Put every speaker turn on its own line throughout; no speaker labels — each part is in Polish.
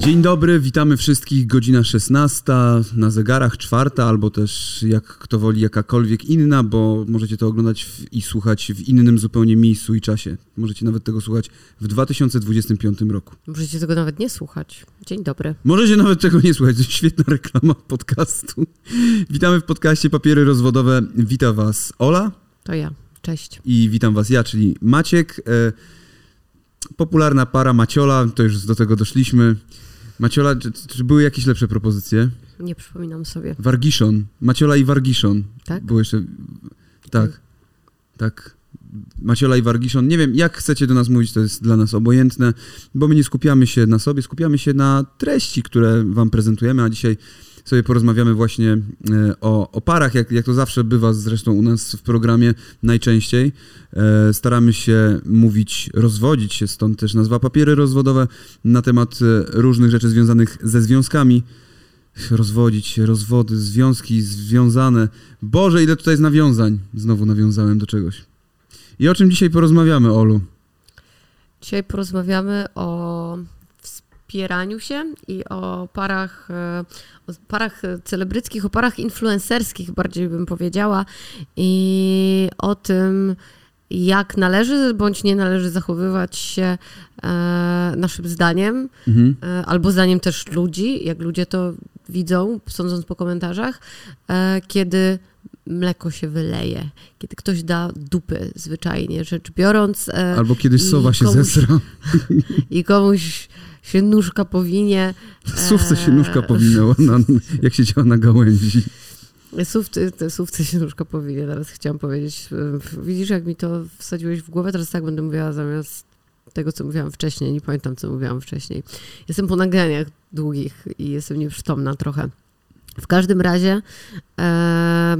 Dzień dobry, witamy wszystkich. Godzina 16, na zegarach czwarta, albo też jak kto woli, jakakolwiek inna, bo możecie to oglądać w, i słuchać w innym zupełnie miejscu i czasie. Możecie nawet tego słuchać w 2025 roku.
Możecie tego nawet nie słuchać. Dzień dobry.
Możecie nawet tego nie słuchać, to jest świetna reklama podcastu. Witamy w podcaście Papiery Rozwodowe. Witam Was Ola.
To ja. Cześć.
I witam Was ja, czyli Maciek. E, popularna para Maciola, to już do tego doszliśmy. Maciola, czy, czy były jakieś lepsze propozycje?
Nie przypominam sobie.
Wargiszon. Maciola i Wargiszon.
Tak?
Było jeszcze... Tak. Tak. Maciola i Wargiszon. Nie wiem, jak chcecie do nas mówić, to jest dla nas obojętne, bo my nie skupiamy się na sobie, skupiamy się na treści, które wam prezentujemy, a dzisiaj sobie porozmawiamy właśnie e, o, o parach, jak, jak to zawsze bywa zresztą u nas w programie najczęściej. E, staramy się mówić, rozwodzić się, stąd też nazwa papiery rozwodowe na temat e, różnych rzeczy związanych ze związkami. Rozwodzić się, rozwody, związki związane. Boże, ile tutaj jest nawiązań. Znowu nawiązałem do czegoś. I o czym dzisiaj porozmawiamy, Olu?
Dzisiaj porozmawiamy o wspieraniu się i o parach, e, o parach celebryckich, o parach influencerskich bardziej bym powiedziała i o tym, jak należy bądź nie należy zachowywać się e, naszym zdaniem, mhm. e, albo zdaniem też ludzi, jak ludzie to widzą, sądząc po komentarzach, e, kiedy mleko się wyleje, kiedy ktoś da dupy, zwyczajnie rzecz biorąc.
E, albo kiedy sowa się komuś, zesra.
I komuś się nóżka powinie.
Sówce się nóżka powinęła, na, jak się działa na gałęzi.
Sówce, sówce się nóżka powinie, teraz chciałam powiedzieć. Widzisz, jak mi to wsadziłeś w głowę, teraz tak będę mówiła zamiast tego, co mówiłam wcześniej. Nie pamiętam, co mówiłam wcześniej. Jestem po nagraniach długich i jestem nieprzytomna trochę. W każdym razie... E,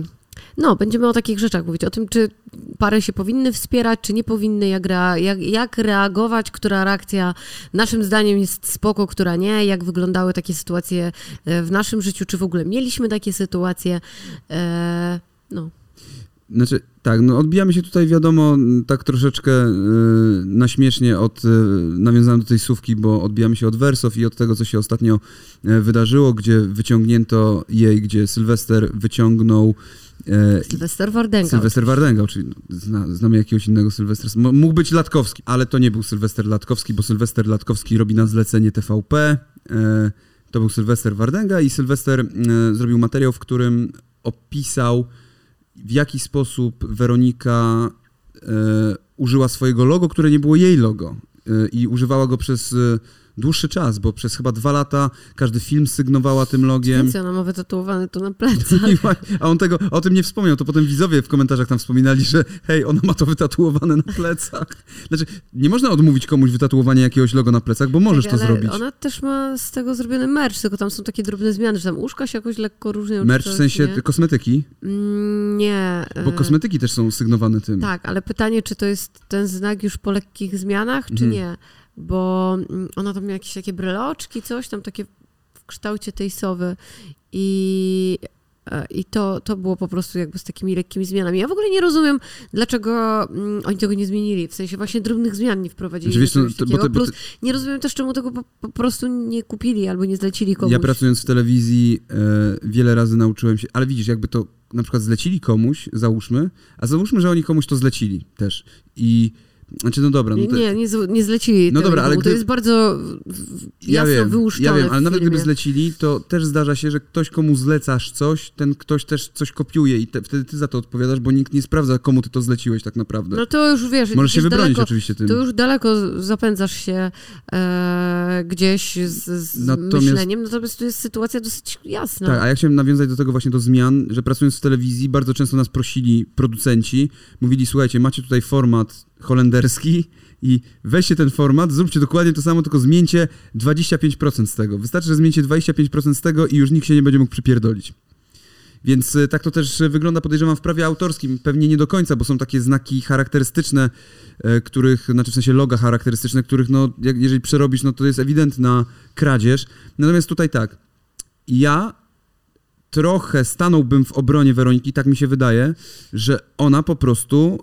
no, będziemy o takich rzeczach mówić, o tym, czy pary się powinny wspierać, czy nie powinny, jak, rea jak, jak reagować, która reakcja naszym zdaniem jest spoko, która nie, jak wyglądały takie sytuacje e, w naszym życiu, czy w ogóle mieliśmy takie sytuacje. E, no.
Znaczy, tak, no odbijamy się tutaj, wiadomo, tak troszeczkę yy, na śmiesznie od, nawiązałem do tej słówki, bo odbijamy się od wersów i od tego, co się ostatnio wydarzyło, gdzie wyciągnięto jej, gdzie Sylwester wyciągnął
Sylwester Wardenga.
Sylwester Wardenga, czyli zna, znamy jakiegoś innego Sylwestra. Mógł być Latkowski, ale to nie był Sylwester Latkowski, bo Sylwester Latkowski robi na zlecenie TVP. E, to był Sylwester Wardenga i Sylwester e, zrobił materiał, w którym opisał, w jaki sposób Weronika użyła swojego logo, które nie było jej logo. I używała go przez dłuższy czas, bo przez chyba dwa lata każdy film sygnowała tym logiem.
Więc ona ma wytatuowane to na plecach.
A on tego, o tym nie wspomniał, to potem widzowie w komentarzach tam wspominali, że hej, ona ma to wytatuowane na plecach. Znaczy, nie można odmówić komuś wytatuowania jakiegoś logo na plecach, bo możesz
tak,
to zrobić.
ona też ma z tego zrobiony merch, tylko tam są takie drobne zmiany, że tam uszka się jakoś lekko różnią.
Merch w sensie nie? kosmetyki?
Mm, nie.
Bo kosmetyki też są sygnowane tym.
Tak, ale pytanie, czy to jest ten znak już po lekkich zmianach, czy mhm. nie? Bo mm, ona tam miała jakieś takie breloczki, coś tam takie w kształcie tej sowy i e, i to, to było po prostu jakby z takimi lekkimi zmianami. Ja w ogóle nie rozumiem, dlaczego mm, oni tego nie zmienili. W sensie właśnie drobnych zmian nie wprowadzili. Oczywiście, to, bo to, Plus nie rozumiem też, czemu tego po, po, prostu nie kupili albo nie zlecili komuś.
Ja pracując w telewizji e, wiele razy nauczyłem się, ale widzisz, jakby to na przykład zlecili komuś, załóżmy, a załóżmy, że oni komuś to zlecili też i znaczy, no dobra. No
to... Nie, nie, nie zlecili. No dobra, ale gdy... to jest bardzo jasno ja wiem, wyłuszczone.
Ja wiem, ale nawet gdyby zlecili, to też zdarza się, że ktoś, komu zlecasz coś, ten ktoś też coś kopiuje i te, wtedy ty za to odpowiadasz, bo nikt nie sprawdza, komu ty to zleciłeś tak naprawdę.
No to już wiesz.
Możesz się wybronić
daleko,
oczywiście tym.
To już daleko zapędzasz się e, gdzieś z, z natomiast, myśleniem, natomiast tu jest sytuacja dosyć jasna.
Tak, a ja chciałem nawiązać do tego właśnie do zmian, że pracując w telewizji bardzo często nas prosili producenci, mówili, słuchajcie, macie tutaj format holenderski i weźcie ten format, zróbcie dokładnie to samo, tylko zmieńcie 25% z tego. Wystarczy, że zmieńcie 25% z tego i już nikt się nie będzie mógł przypierdolić. Więc e, tak to też wygląda, podejrzewam, w prawie autorskim. Pewnie nie do końca, bo są takie znaki charakterystyczne, e, których, znaczy w sensie loga charakterystyczne, których, no, jeżeli przerobisz, no to jest ewidentna kradzież. Natomiast tutaj tak, ja trochę stanąłbym w obronie Weroniki, tak mi się wydaje, że ona po prostu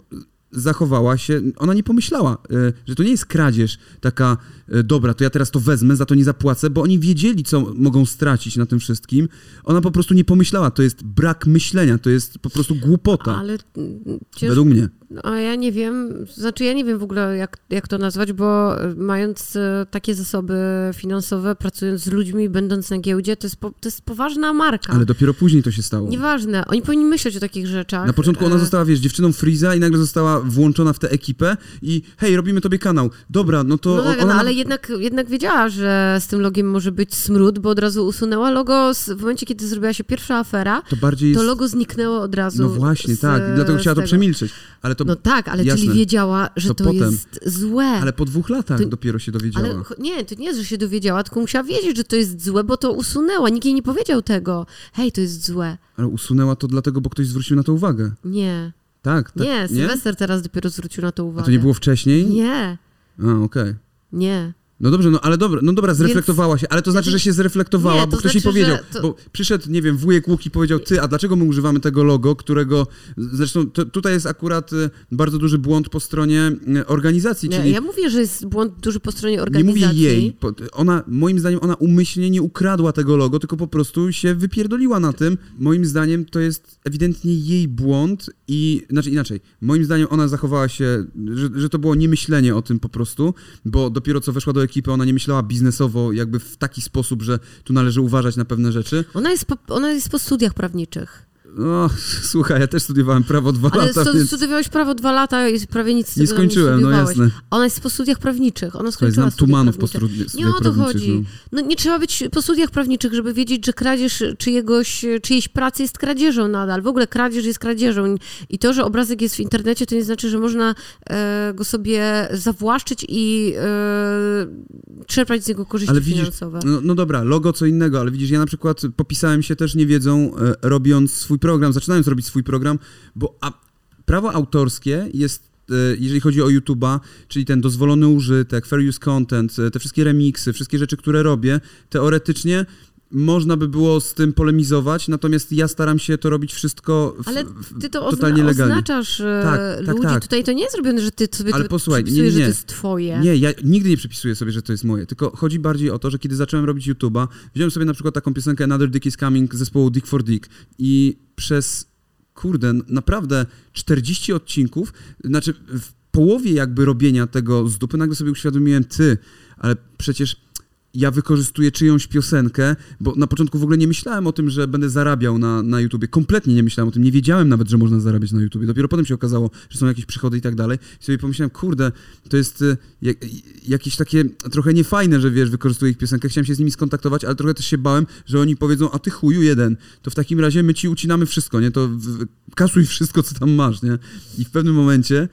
zachowała się, ona nie pomyślała, e, że to nie jest kradzież taka, e, dobra, to ja teraz to wezmę, za to nie zapłacę, bo oni wiedzieli, co mogą stracić na tym wszystkim. Ona po prostu nie pomyślała, to jest brak myślenia, to jest po prostu głupota,
Ale mm, ciężko,
według mnie.
No, a ja nie wiem, znaczy ja nie wiem w ogóle jak, jak to nazwać, bo e, mając e, takie zasoby finansowe, pracując z ludźmi, będąc na giełdzie, to jest, po, to jest poważna marka.
Ale dopiero później to się stało.
Nieważne, oni powinni myśleć o takich rzeczach.
Na początku ona
E,
została, wiesz, dziewczyną Freeza i nagle została włączona w tę ekipę i hej, robimy tobie kanał. Dobra, no to
No tak,
ona...
no, ale jednak, jednak wiedziała, że z tym logiem może być smród, bo od razu usunęła logo z, w momencie, kiedy zrobiła się pierwsza afera,
To bardziej jest...
to logo zniknęło od razu.
No właśnie,
z,
tak. Dlatego chciała to przemilczeć. Ale to...
No tak, ale
jasne.
czyli wiedziała, że
To
to,
potem.
jest złe.
Ale po dwóch latach
To-
dopiero się dowiedziała.
Ale nie, to nie jest, że się dowiedziała, tylko musiała wiedzieć, że to jest złe, bo to usunęła. Nikt jej nie powiedział tego. Hej, to jest złe.
Ale usunęła to dlatego, bo ktoś zwrócił na to uwagę.
Nie,
Tak, tak.
nie, Sylwester teraz dopiero zwrócił na to uwagę.
A to nie było wcześniej?
Nie,
A, okej.
nie.
No dobrze, no ale dobra, no dobra, zreflektowała się, ale to znaczy, że się zreflektowała,
Nie,
bo ktoś jej
znaczy,
powiedział,
że to-
bo przyszedł, nie wiem, wujek Łuki powiedział, ty, a dlaczego my używamy tego logo, którego, zresztą to, tutaj jest akurat y, bardzo duży błąd po stronie y, organizacji,
nie
czyli
ja mówię, że jest błąd duży po stronie
nie
organizacji.
mówię jej, ona, moim zdaniem ona umyślnie nie ukradła tego logo, tylko po prostu się wypierdoliła na tym. Moim zdaniem to jest ewidentnie jej błąd i, znaczy inaczej, moim zdaniem ona zachowała się, że, że to było niemyślenie o tym po prostu, bo dopiero co weszła do ekipy, ona nie myślała biznesowo jakby w taki sposób, że tu należy uważać na pewne rzeczy.
Ona jest, po, ona jest po studiach prawniczych.
No, słuchaj, ja też studiowałem prawo dwa
Ale
lata,
stu,
więc
studiowałeś prawo dwa lata i prawie nic
nie skończyłem, no
studiowałeś.
jasne.
Ona jest po studiach prawniczych. Ona
Słuchaj,
skończyła
znam tumanów po stru- studiach
Nie o to chodzi.
no.
No, nie trzeba być po studiach prawniczych, żeby wiedzieć, że kradzież czyjegoś, czyjejś pracy jest kradzieżą nadal. W ogóle kradzież jest kradzieżą. I to, że obrazek jest w internecie, to nie znaczy, że można e, go sobie zawłaszczyć i e, czerpać z niego korzyści
Ale widzisz,
finansowe.
No, no dobra, logo co innego, ale widzisz, ja na przykład popisałem się też niewiedzą, e, robiąc swój program, zaczynając robić swój program, bo a, prawo autorskie jest, e, jeżeli chodzi o YouTube'a, czyli ten dozwolony użytek, fair use content, e, te wszystkie remiksy, wszystkie rzeczy, które robię, teoretycznie można by było z tym polemizować, natomiast ja staram się to robić wszystko w,
Ale ty to
totalnie
ozna-
legalnie.
oznaczasz e,
Tak, tak,
ludzi.
tak.
Tutaj to nie jest zrobione, że ty sobie
Ale
to
posłuchaj, nie,
przypisujesz,
nie,
że to jest twoje.
Nie, ja nigdy nie przypisuję sobie, że to jest moje, tylko chodzi bardziej o to, że kiedy zacząłem robić YouTube'a, wziąłem sobie na przykład taką piosenkę Another Dick is Coming zespołu Dick for Dick i przez, kurde, naprawdę 40 odcinków, znaczy w połowie jakby robienia tego z dupy nagle sobie uświadomiłem, ty, ale przecież ja wykorzystuję czyjąś piosenkę, bo na początku w ogóle nie myślałem o tym, że będę zarabiał na, na YouTubie. Kompletnie nie myślałem o tym. Nie wiedziałem nawet, że można zarabiać na YouTubie. Dopiero potem się okazało, że są jakieś przychody i tak dalej. I sobie pomyślałem, kurde, to jest y, jak, jakieś takie trochę niefajne, że wiesz, wykorzystuję ich piosenkę. Chciałem się z nimi skontaktować, ale trochę też się bałem, że oni powiedzą, a ty chuju jeden, to w takim razie my ci ucinamy wszystko, nie? To w, kasuj wszystko, co tam masz, nie? I w pewnym momencie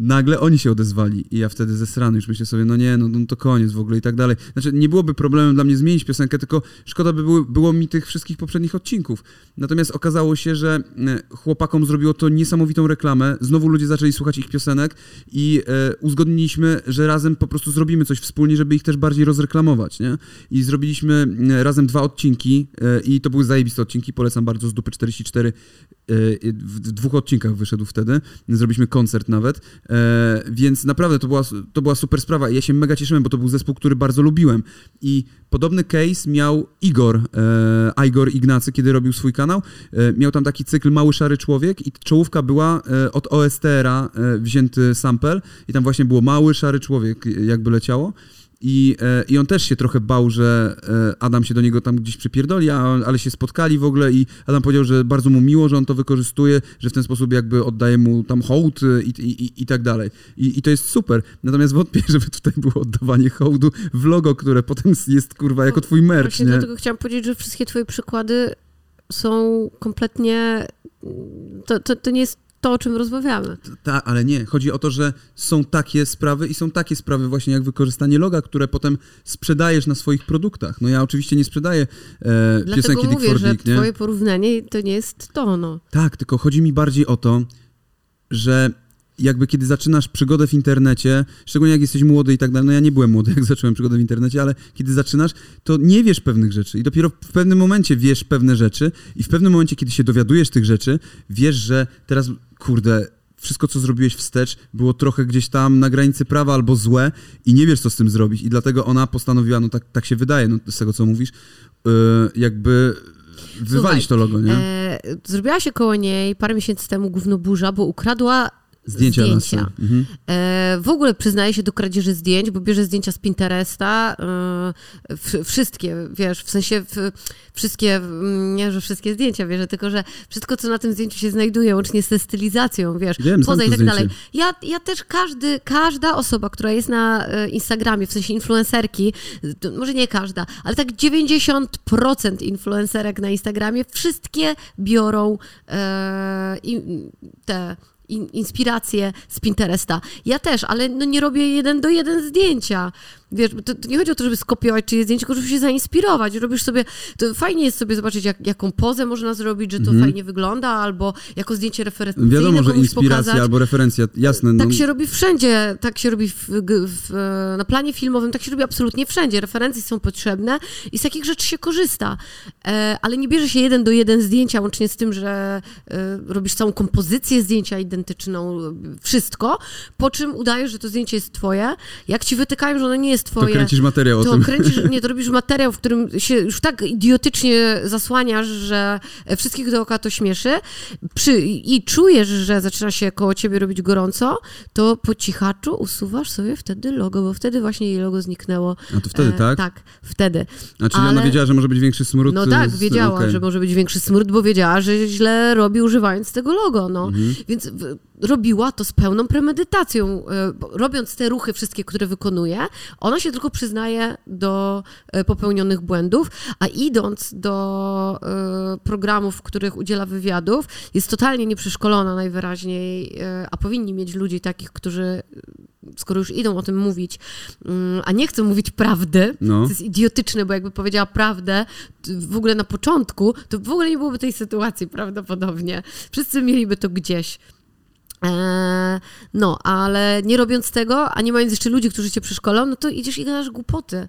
nagle oni się odezwali i ja wtedy zesrany już myślę sobie, no nie, no, no to koniec w ogóle i tak dalej. Znaczy nie byłoby problemem dla mnie zmienić piosenkę, tylko szkoda by było, było mi tych wszystkich poprzednich odcinków. Natomiast okazało się, że e, chłopakom zrobiło to niesamowitą reklamę, znowu ludzie zaczęli słuchać ich piosenek i e, uzgodniliśmy, że razem po prostu zrobimy coś wspólnie, żeby ich też bardziej rozreklamować, nie? I zrobiliśmy e, razem dwa odcinki e, i to były zajebiste odcinki, polecam bardzo z dupy 44 e, w w dwóch odcinkach wyszedł wtedy, zrobiliśmy koncert nawet, e, więc naprawdę to była, to była super sprawa ja się mega cieszyłem, bo to był zespół, który bardzo lubiłem. I podobny case miał Igor, e, Igor Ignacy, kiedy robił swój kanał, e, miał tam taki cykl Mały Szary Człowiek i czołówka była e, od OSTR-a e, wzięty sample i tam właśnie było Mały Szary Człowiek jakby leciało. I, e, I on też się trochę bał, że e, Adam się do niego tam gdzieś przypierdoli, a, ale się spotkali w ogóle i Adam powiedział, że bardzo mu miło, że on to wykorzystuje, że w ten sposób jakby oddaje mu tam hołd e, i, i, i, i tak dalej. I, I to jest super. Natomiast wątpię, żeby tutaj było oddawanie hołdu w logo, które potem jest kurwa jako twój merch,
Właśnie
nie?
dlatego chciałam powiedzieć, że wszystkie twoje przykłady są kompletnie... To, to, to nie jest to, o czym rozmawiamy.
Tak, ale nie. Chodzi o to, że są takie sprawy i są takie sprawy właśnie jak wykorzystanie loga, które potem sprzedajesz na swoich produktach. No ja oczywiście nie sprzedaję e,
Dlatego
piosenki
mówię, że
Dick, nie?
twoje porównanie to nie jest to, no.
Tak, tylko chodzi mi bardziej o to, że jakby kiedy zaczynasz przygodę w internecie, szczególnie jak jesteś młody i tak dalej, no ja nie byłem młody, jak zacząłem przygodę w internecie, ale kiedy zaczynasz, to nie wiesz pewnych rzeczy i dopiero w pewnym momencie wiesz pewne rzeczy i w pewnym momencie, kiedy się dowiadujesz tych rzeczy, wiesz, że teraz, kurde, wszystko, co zrobiłeś wstecz, było trochę gdzieś tam na granicy prawa albo złe i nie wiesz, co z tym zrobić. I dlatego ona postanowiła, no tak, tak się wydaje, no, z tego, co mówisz, yy, jakby wywalić
Słuchaj,
to logo, nie?
E, zrobiła się koło niej parę miesięcy temu gówno burza, bo ukradła
Zdjęcia,
zdjęcia.
Mhm.
E, w ogóle przyznaje się do kradzieży zdjęć, bo bierze zdjęcia z Pinteresta, e, wszystkie, wiesz, w sensie wszystkie, mm, nie, że wszystkie zdjęcia bierze, tylko że wszystko, co na tym zdjęciu się znajduje, łącznie ze stylizacją, wiesz,
Wiem,
poza i tak
zdjęcie.
dalej. Ja, ja też każdy, każda osoba, która jest na e, Instagramie, w sensie influencerki, może nie każda, ale tak 90% influencerek na Instagramie, wszystkie biorą e, te inspiracje z Pinteresta. Ja też, ale no nie robię jeden do jeden zdjęcia. Wiesz, to, to nie chodzi o to, żeby skopiować czyjeś zdjęcie, tylko żeby się zainspirować. Robisz sobie, to fajnie jest sobie zobaczyć, jak, jaką pozę można zrobić, że to fajnie wygląda, albo jako zdjęcie referencyjne.
Wiadomo, że inspiracja
pokazać.
albo referencja, jasne.
Tak
no,
się robi wszędzie, tak się robi w, w, e, na planie filmowym, tak się robi absolutnie wszędzie. Referencje są potrzebne i z takich rzeczy się korzysta. E, ale nie bierze się jeden do jeden zdjęcia, łącznie z tym, że e, robisz całą kompozycję zdjęcia identyczną, wszystko, po czym udajesz, że to zdjęcie jest twoje. Jak ci wytykają, że ono nie jest
to
twoje,
kręcisz materiał o
to
tym.
kręcisz, nie, to robisz materiał, w którym się już tak idiotycznie zasłaniasz, że wszystkich dookoła to śmieszy przy, i czujesz, że zaczyna się koło ciebie robić gorąco, to po cichaczu usuwasz sobie wtedy logo, bo wtedy właśnie jej logo zniknęło.
A to wtedy,
E,
tak?
Tak, wtedy.
A czyli ona
ale-
wiedziała, że może być większy smród?
No
y,
tak, wiedziała,
okej.
że może być większy smród, bo wiedziała, że źle robi używając tego logo, no.
Mhm.
Więc robiła to z pełną premedytacją. e, Robiąc te ruchy wszystkie, które wykonuje, ona się tylko przyznaje do e, popełnionych błędów, a idąc do e, programów, w których udziela wywiadów, jest totalnie nieprzeszkolona najwyraźniej, a powinni mieć ludzi takich, którzy skoro już idą o tym mówić, mm, a nie chcą mówić prawdy,
No.
to jest idiotyczne, bo jakby powiedziała prawdę w ogóle na początku, to w ogóle nie byłoby tej sytuacji prawdopodobnie. Wszyscy mieliby to gdzieś. Eee, no, ale nie robiąc tego, a nie mając jeszcze ludzi, którzy cię przeszkolą, no to idziesz i gadasz głupoty.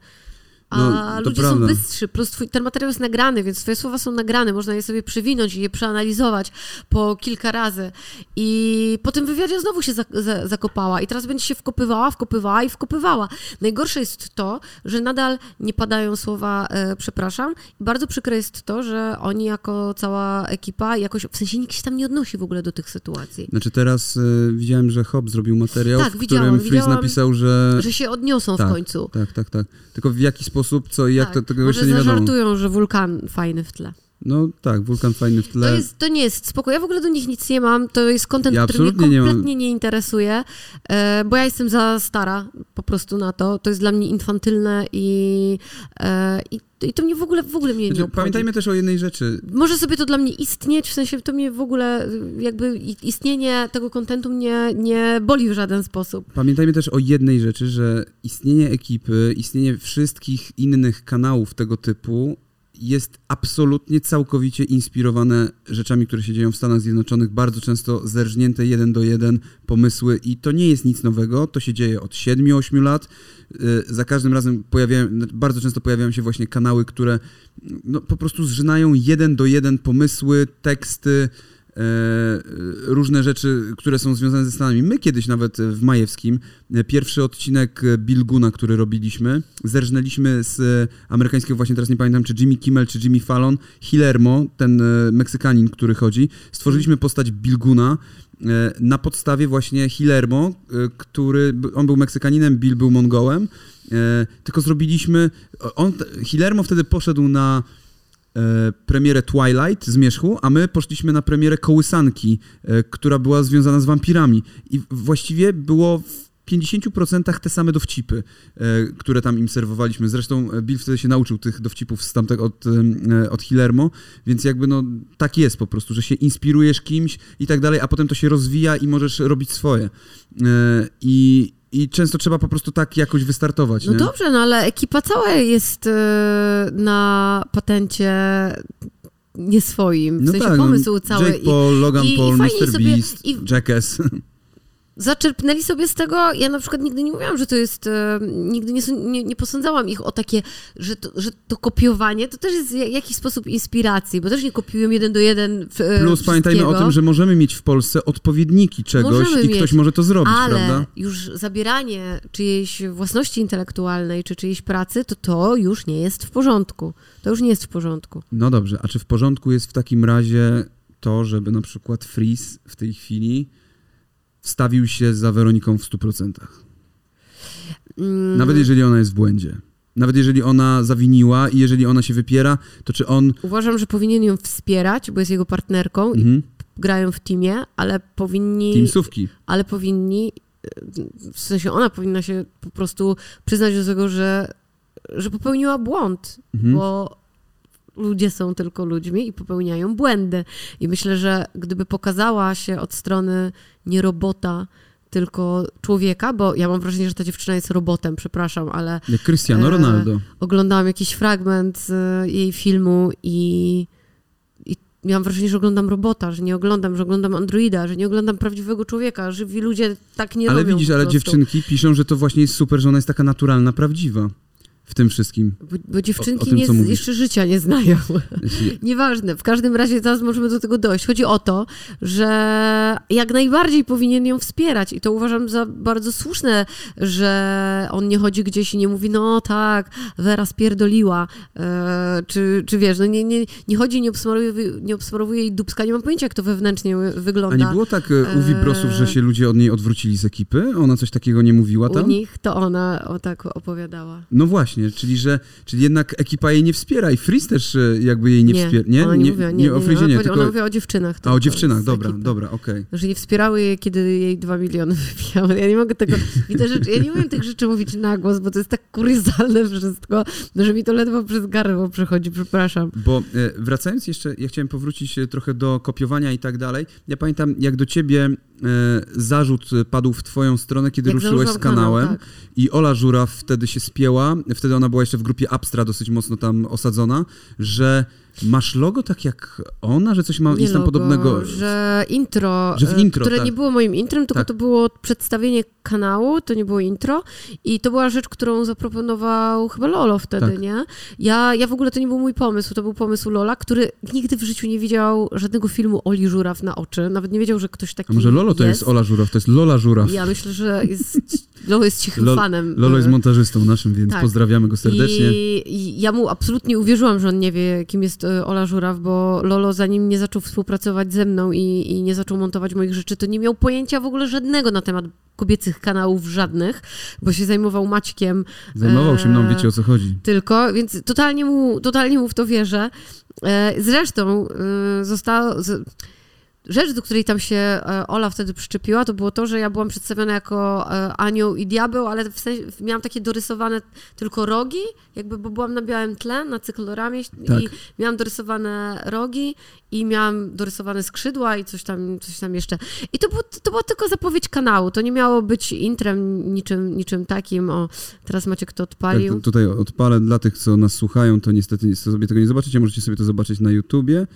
A
No,
ludzie
prawda.
są bystrzy, plus twój, ten materiał jest nagrany, więc twoje słowa są nagrane, można je sobie przewinąć i je przeanalizować po kilka razy. I po tym wywiadzie znowu się za, za, zakopała i teraz będzie się wkopywała, wkopywała i wkopywała. Najgorsze jest to, że nadal nie padają słowa e, przepraszam i bardzo przykre jest to, że oni jako cała ekipa jakoś, w sensie nikt się tam nie odnosi w ogóle do tych sytuacji.
Znaczy teraz y, widziałem, że Hop zrobił materiał,
Tak,
w którym Freeze napisał, że...
Że się odniosą
tak,
w końcu.
Tak, tak, tak. Tylko w jaki sposób, co i jak,
Tak.
to tego jeszcze nie wiadomo.
zażartują, że wulkan fajny w tle.
No tak, wulkan fajny w tle.
To, jest, to nie jest spoko. Ja w ogóle do nich nic nie mam. To jest kontent,
Ja
który mnie
absolutnie nie
kompletnie nie, interesuje, e, bo ja jestem za stara po prostu na to. To jest dla mnie infantylne i, e, i, i to mnie w ogóle, w ogóle mnie nie
Znaczy,
obchodzi.
pamiętajmy też o jednej rzeczy.
Może sobie to dla mnie istnieć, w sensie to mnie w ogóle, jakby istnienie tego kontentu mnie nie boli w żaden sposób.
Pamiętajmy też o jednej rzeczy, że istnienie ekipy, istnienie wszystkich innych kanałów tego typu jest absolutnie całkowicie inspirowane rzeczami, które się dzieją w Stanach Zjednoczonych, bardzo często zerżnięte jeden do jeden pomysły i to nie jest nic nowego, to się dzieje od 7-8 lat. Y, Za każdym razem pojawiają, bardzo często pojawiają się właśnie kanały, które no, po prostu zżynają jeden do jeden pomysły, teksty, różne rzeczy, które są związane ze Stanami. My kiedyś nawet w Majewskim, e, pierwszy odcinek e, Bilguna, który robiliśmy, zerżnęliśmy z e, amerykańskiego, właśnie teraz nie pamiętam, czy Jimmy Kimmel, czy Jimmy Fallon, Hilermo, ten e, Meksykanin, który chodzi. Stworzyliśmy postać Bilguna e, na podstawie właśnie Hilermo, e, który, on był Meksykaninem, Bill był Mongołem, e, tylko zrobiliśmy, on, Hilermo wtedy poszedł na e, premierę Twilight z Zmierzchu, a my poszliśmy na premierę Kołysanki, e, która była związana z wampirami. I właściwie było w 50% te same dowcipy, e, które tam im serwowaliśmy. Zresztą e, Bill wtedy się nauczył tych dowcipów z tamtego od, e, od Hilermo, więc jakby no tak jest po prostu, że się inspirujesz kimś i tak dalej, a potem to się rozwija i możesz robić swoje. E, I, i często trzeba po prostu tak jakoś wystartować.
No
nie?
dobrze, no ale ekipa cała jest e, na patencie nie swoim, w
No
sensie
tak,
pomysł
no,
cały.
Jake Paul, Logan
i- i
Paul,
fajnie
Mr.
sobie-
Beast,
i-
Jackass.
Zaczerpnęli sobie z tego. Ja na przykład nigdy nie mówiłam, że to jest. E, nigdy nie, nie, nie posądzałam ich o takie, że to, że to kopiowanie to też jest w jakiś sposób inspiracji, bo też nie kopiują jeden do jeden. E,
Plus pamiętajmy o tym, że możemy mieć w Polsce odpowiedniki czegoś możemy i mieć, ktoś może to zrobić,
ale
prawda?
już zabieranie czyjejś własności intelektualnej czy czyjejś pracy, to to już nie jest w porządku. To już nie jest w porządku.
No dobrze, a czy w porządku jest w takim razie to, żeby na przykład Freeze w tej chwili wstawił się za Weroniką w 100%. Mm. Nawet jeżeli ona jest w błędzie. Nawet jeżeli ona zawiniła i jeżeli ona się wypiera, to czy on.
Uważam, że powinien ją wspierać, bo jest jego partnerką mhm. i grają w teamie, ale powinni.
Teamsówki.
Ale powinni. W sensie ona powinna się po prostu przyznać do tego, że, że popełniła błąd, mhm. bo ludzie są tylko ludźmi i popełniają błędy. I myślę, że gdyby pokazała się od strony nie robota, tylko człowieka, bo ja mam wrażenie, że ta dziewczyna jest robotem, przepraszam, ale...
Jak Cristiano e, Ronaldo.
Oglądałam jakiś fragment z jej filmu i, i miałam wrażenie, że oglądam robota, że nie oglądam, że oglądam androida, że nie oglądam prawdziwego człowieka, żywi ludzie tak nie
ale
robią.
Ale widzisz, ale dziewczynki piszą, że to właśnie jest super, że ona jest taka naturalna, prawdziwa w tym wszystkim.
Bo, bo dziewczynki o, o tym, nie, jeszcze życia nie znają. Nieważne. W każdym razie teraz możemy do tego dojść. Chodzi o to, że jak najbardziej powinien ją wspierać i to uważam za bardzo słuszne, że on nie chodzi gdzieś i nie mówi, no tak, Wera spierdoliła, e, czy, czy wiesz, no nie, nie, nie chodzi, nie obsmaruje, nie obsmarowuje jej dubska, nie mam pojęcia, jak to wewnętrznie wygląda.
A nie było tak e, u Wibrosów, że się ludzie od niej odwrócili z ekipy? Ona coś takiego nie mówiła tam?
U nich to ona o tak opowiadała.
No właśnie właśnie, czyli że czyli jednak ekipa jej nie wspiera i Freeze też e, jakby jej nie, nie wspiera. Nie,
ona nie, nie, mówiła, nie, nie,
o Freeze nie,
tylko... Ona mówiła o dziewczynach.
A, o dziewczynach, dobra, ekipy. dobra, okej. Okay.
Że nie wspierały jej, kiedy jej dwa miliony wybijały. Ja nie mogę tego, i te rzeczy, ja nie umiem tych rzeczy mówić na głos, bo to jest tak kuriozalne wszystko, że mi to ledwo przez gardło przechodzi, przepraszam.
Bo e, wracając jeszcze, ja chciałem powrócić e, trochę do kopiowania i tak dalej. Ja pamiętam, jak do ciebie zarzut padł w twoją stronę, kiedy jak ruszyłeś z kanałem kanał, tak. i Ola Żura wtedy się spięła, wtedy ona była jeszcze w grupie Abstra dosyć mocno tam osadzona, że Masz logo tak jak ona, że coś ma,
nie
jest tam
logo,
podobnego?
Że intro,
że w intro
które
tak.
nie było moim intrem, tylko tak. to było przedstawienie kanału, to nie było intro i to była rzecz, którą zaproponował chyba Lolo wtedy, tak. nie? Ja, ja w ogóle to nie był mój pomysł, to był pomysł Lola, który nigdy w życiu nie widział żadnego filmu Oli Żuraw na oczy, nawet nie wiedział, że ktoś taki
A może Lolo to jest Ola Żuraw, to jest Lola Żuraw.
Ja myślę, że jest, Lolo jest cichym Lolo, fanem.
Lolo jest montażystą naszym, więc tak. pozdrawiamy go serdecznie.
I, I ja mu absolutnie uwierzyłam, że on nie wie, kim jest e, Ola Żuraw, bo Lolo zanim nie zaczął współpracować ze mną i, i nie zaczął montować moich rzeczy, to nie miał pojęcia w ogóle żadnego na temat kobiecych kanałów żadnych, bo się zajmował Maćkiem.
Zajmował się mną, wiecie o co chodzi.
Tylko, więc totalnie mu, totalnie mu w to wierzę. E, zresztą e, zostało... Rzecz, do której tam się e, Ola wtedy przyczepiła, to było to, że ja byłam przedstawiona jako e, anioł i diabeł, ale w sensie miałam takie dorysowane tylko rogi, jakby, bo byłam na białym tle, na cykloramie tak. i miałam dorysowane rogi i miałam dorysowane skrzydła i coś tam, coś tam jeszcze. I to, było, to była tylko zapowiedź kanału, to nie miało być intrem niczym, niczym takim. O, teraz macie kto odpalił. Tak,
tutaj odpalę dla tych, co nas słuchają, to niestety sobie tego nie zobaczycie, możecie sobie to zobaczyć na YouTubie.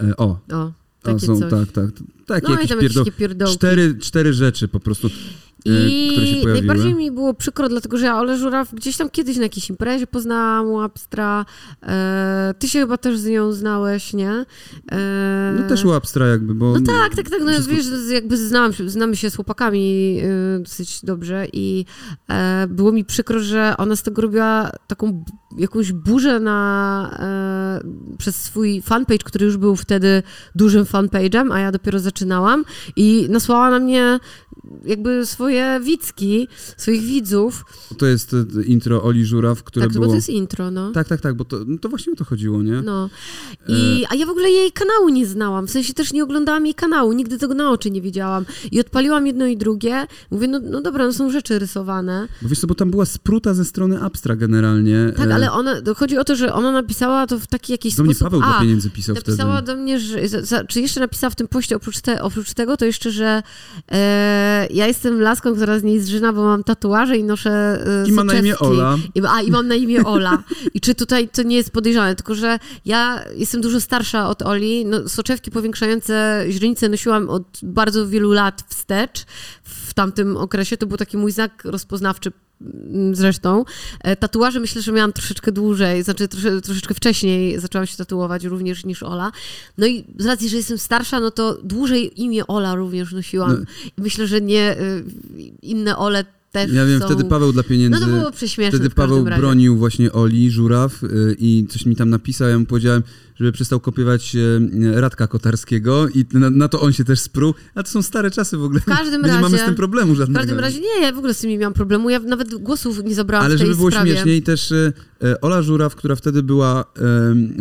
E, o.
o.
Takie są, coś. tak, tak. Takie no jakieś, pierdo... jakieś cztery, cztery rzeczy po prostu. E, I
najbardziej mi było przykro, dlatego że ja Ole Żuraw gdzieś tam kiedyś na jakiejś imprezie poznałam u Abstra. E, ty się chyba też z nią znałeś, nie?
E, no też u Abstra jakby, bo...
No tak, tak, tak. No wszystko... wiesz, jakby znamy się z chłopakami e, dosyć dobrze i e, było mi przykro, że ona z tego robiła taką jakąś burzę na, e, przez swój fanpage, który już był wtedy dużym fanpage'em, a ja dopiero zaczynałam i nasłała na mnie jakby swoje widzki, swoich widzów.
To jest e, intro Oli Żuraw, które
tak,
było...
Tak, to jest intro, no.
Tak, tak, tak, bo to, no to właśnie o to chodziło, nie?
No. I, e... A ja w ogóle jej kanału nie znałam, w sensie też nie oglądałam jej kanału, nigdy tego na oczy nie widziałam. I odpaliłam jedno i drugie, mówię, no, no dobra, no są rzeczy rysowane.
Bo wiesz co, bo tam była spruta ze strony Abstra generalnie.
Tak, e... ale ona, chodzi o to, że ona napisała to w taki jakiś do sposób...
Do mnie Paweł do pieniędzy pisał
napisała
wtedy.
do mnie, że, za, czy jeszcze napisała w tym poście oprócz, te, oprócz tego, to jeszcze, że e, ja jestem laską, laską, która z niej zżyna, bo mam tatuaże i noszę
I ma na imię Ola.
I, a, i mam na imię Ola. I czy tutaj to nie jest podejrzane, tylko że ja jestem dużo starsza od Oli. No, soczewki powiększające źrenice nosiłam od bardzo wielu lat wstecz. W tamtym okresie to był taki mój znak rozpoznawczy zresztą. E, tatuaże myślę, że miałam troszeczkę dłużej, znaczy trosze, troszeczkę wcześniej zaczęłam się tatuować również niż Ola. No i z racji, że jestem starsza, no to dłużej imię Ola również nosiłam. No. Myślę, że nie y, inne Ole też
Ja wiem,
są...
wtedy Paweł dla pieniędzy...
No to było prześmieszne
Wtedy Paweł bronił właśnie Oli, Żuraw y, i coś mi tam napisał, ja mu powiedziałem, żeby przestał kopiować e, Radka Kotarskiego i na, na, to on się też spruł. A to są stare czasy w ogóle. W każdym razie... Nie mamy z tym problemu żadnego.
W każdym razie nie, ja w ogóle z tym nie miałam problemu. Ja nawet głosów nie zabrałam
Ale żeby było
sprawie.
śmieszniej, też e, Ola Żuraw, która wtedy była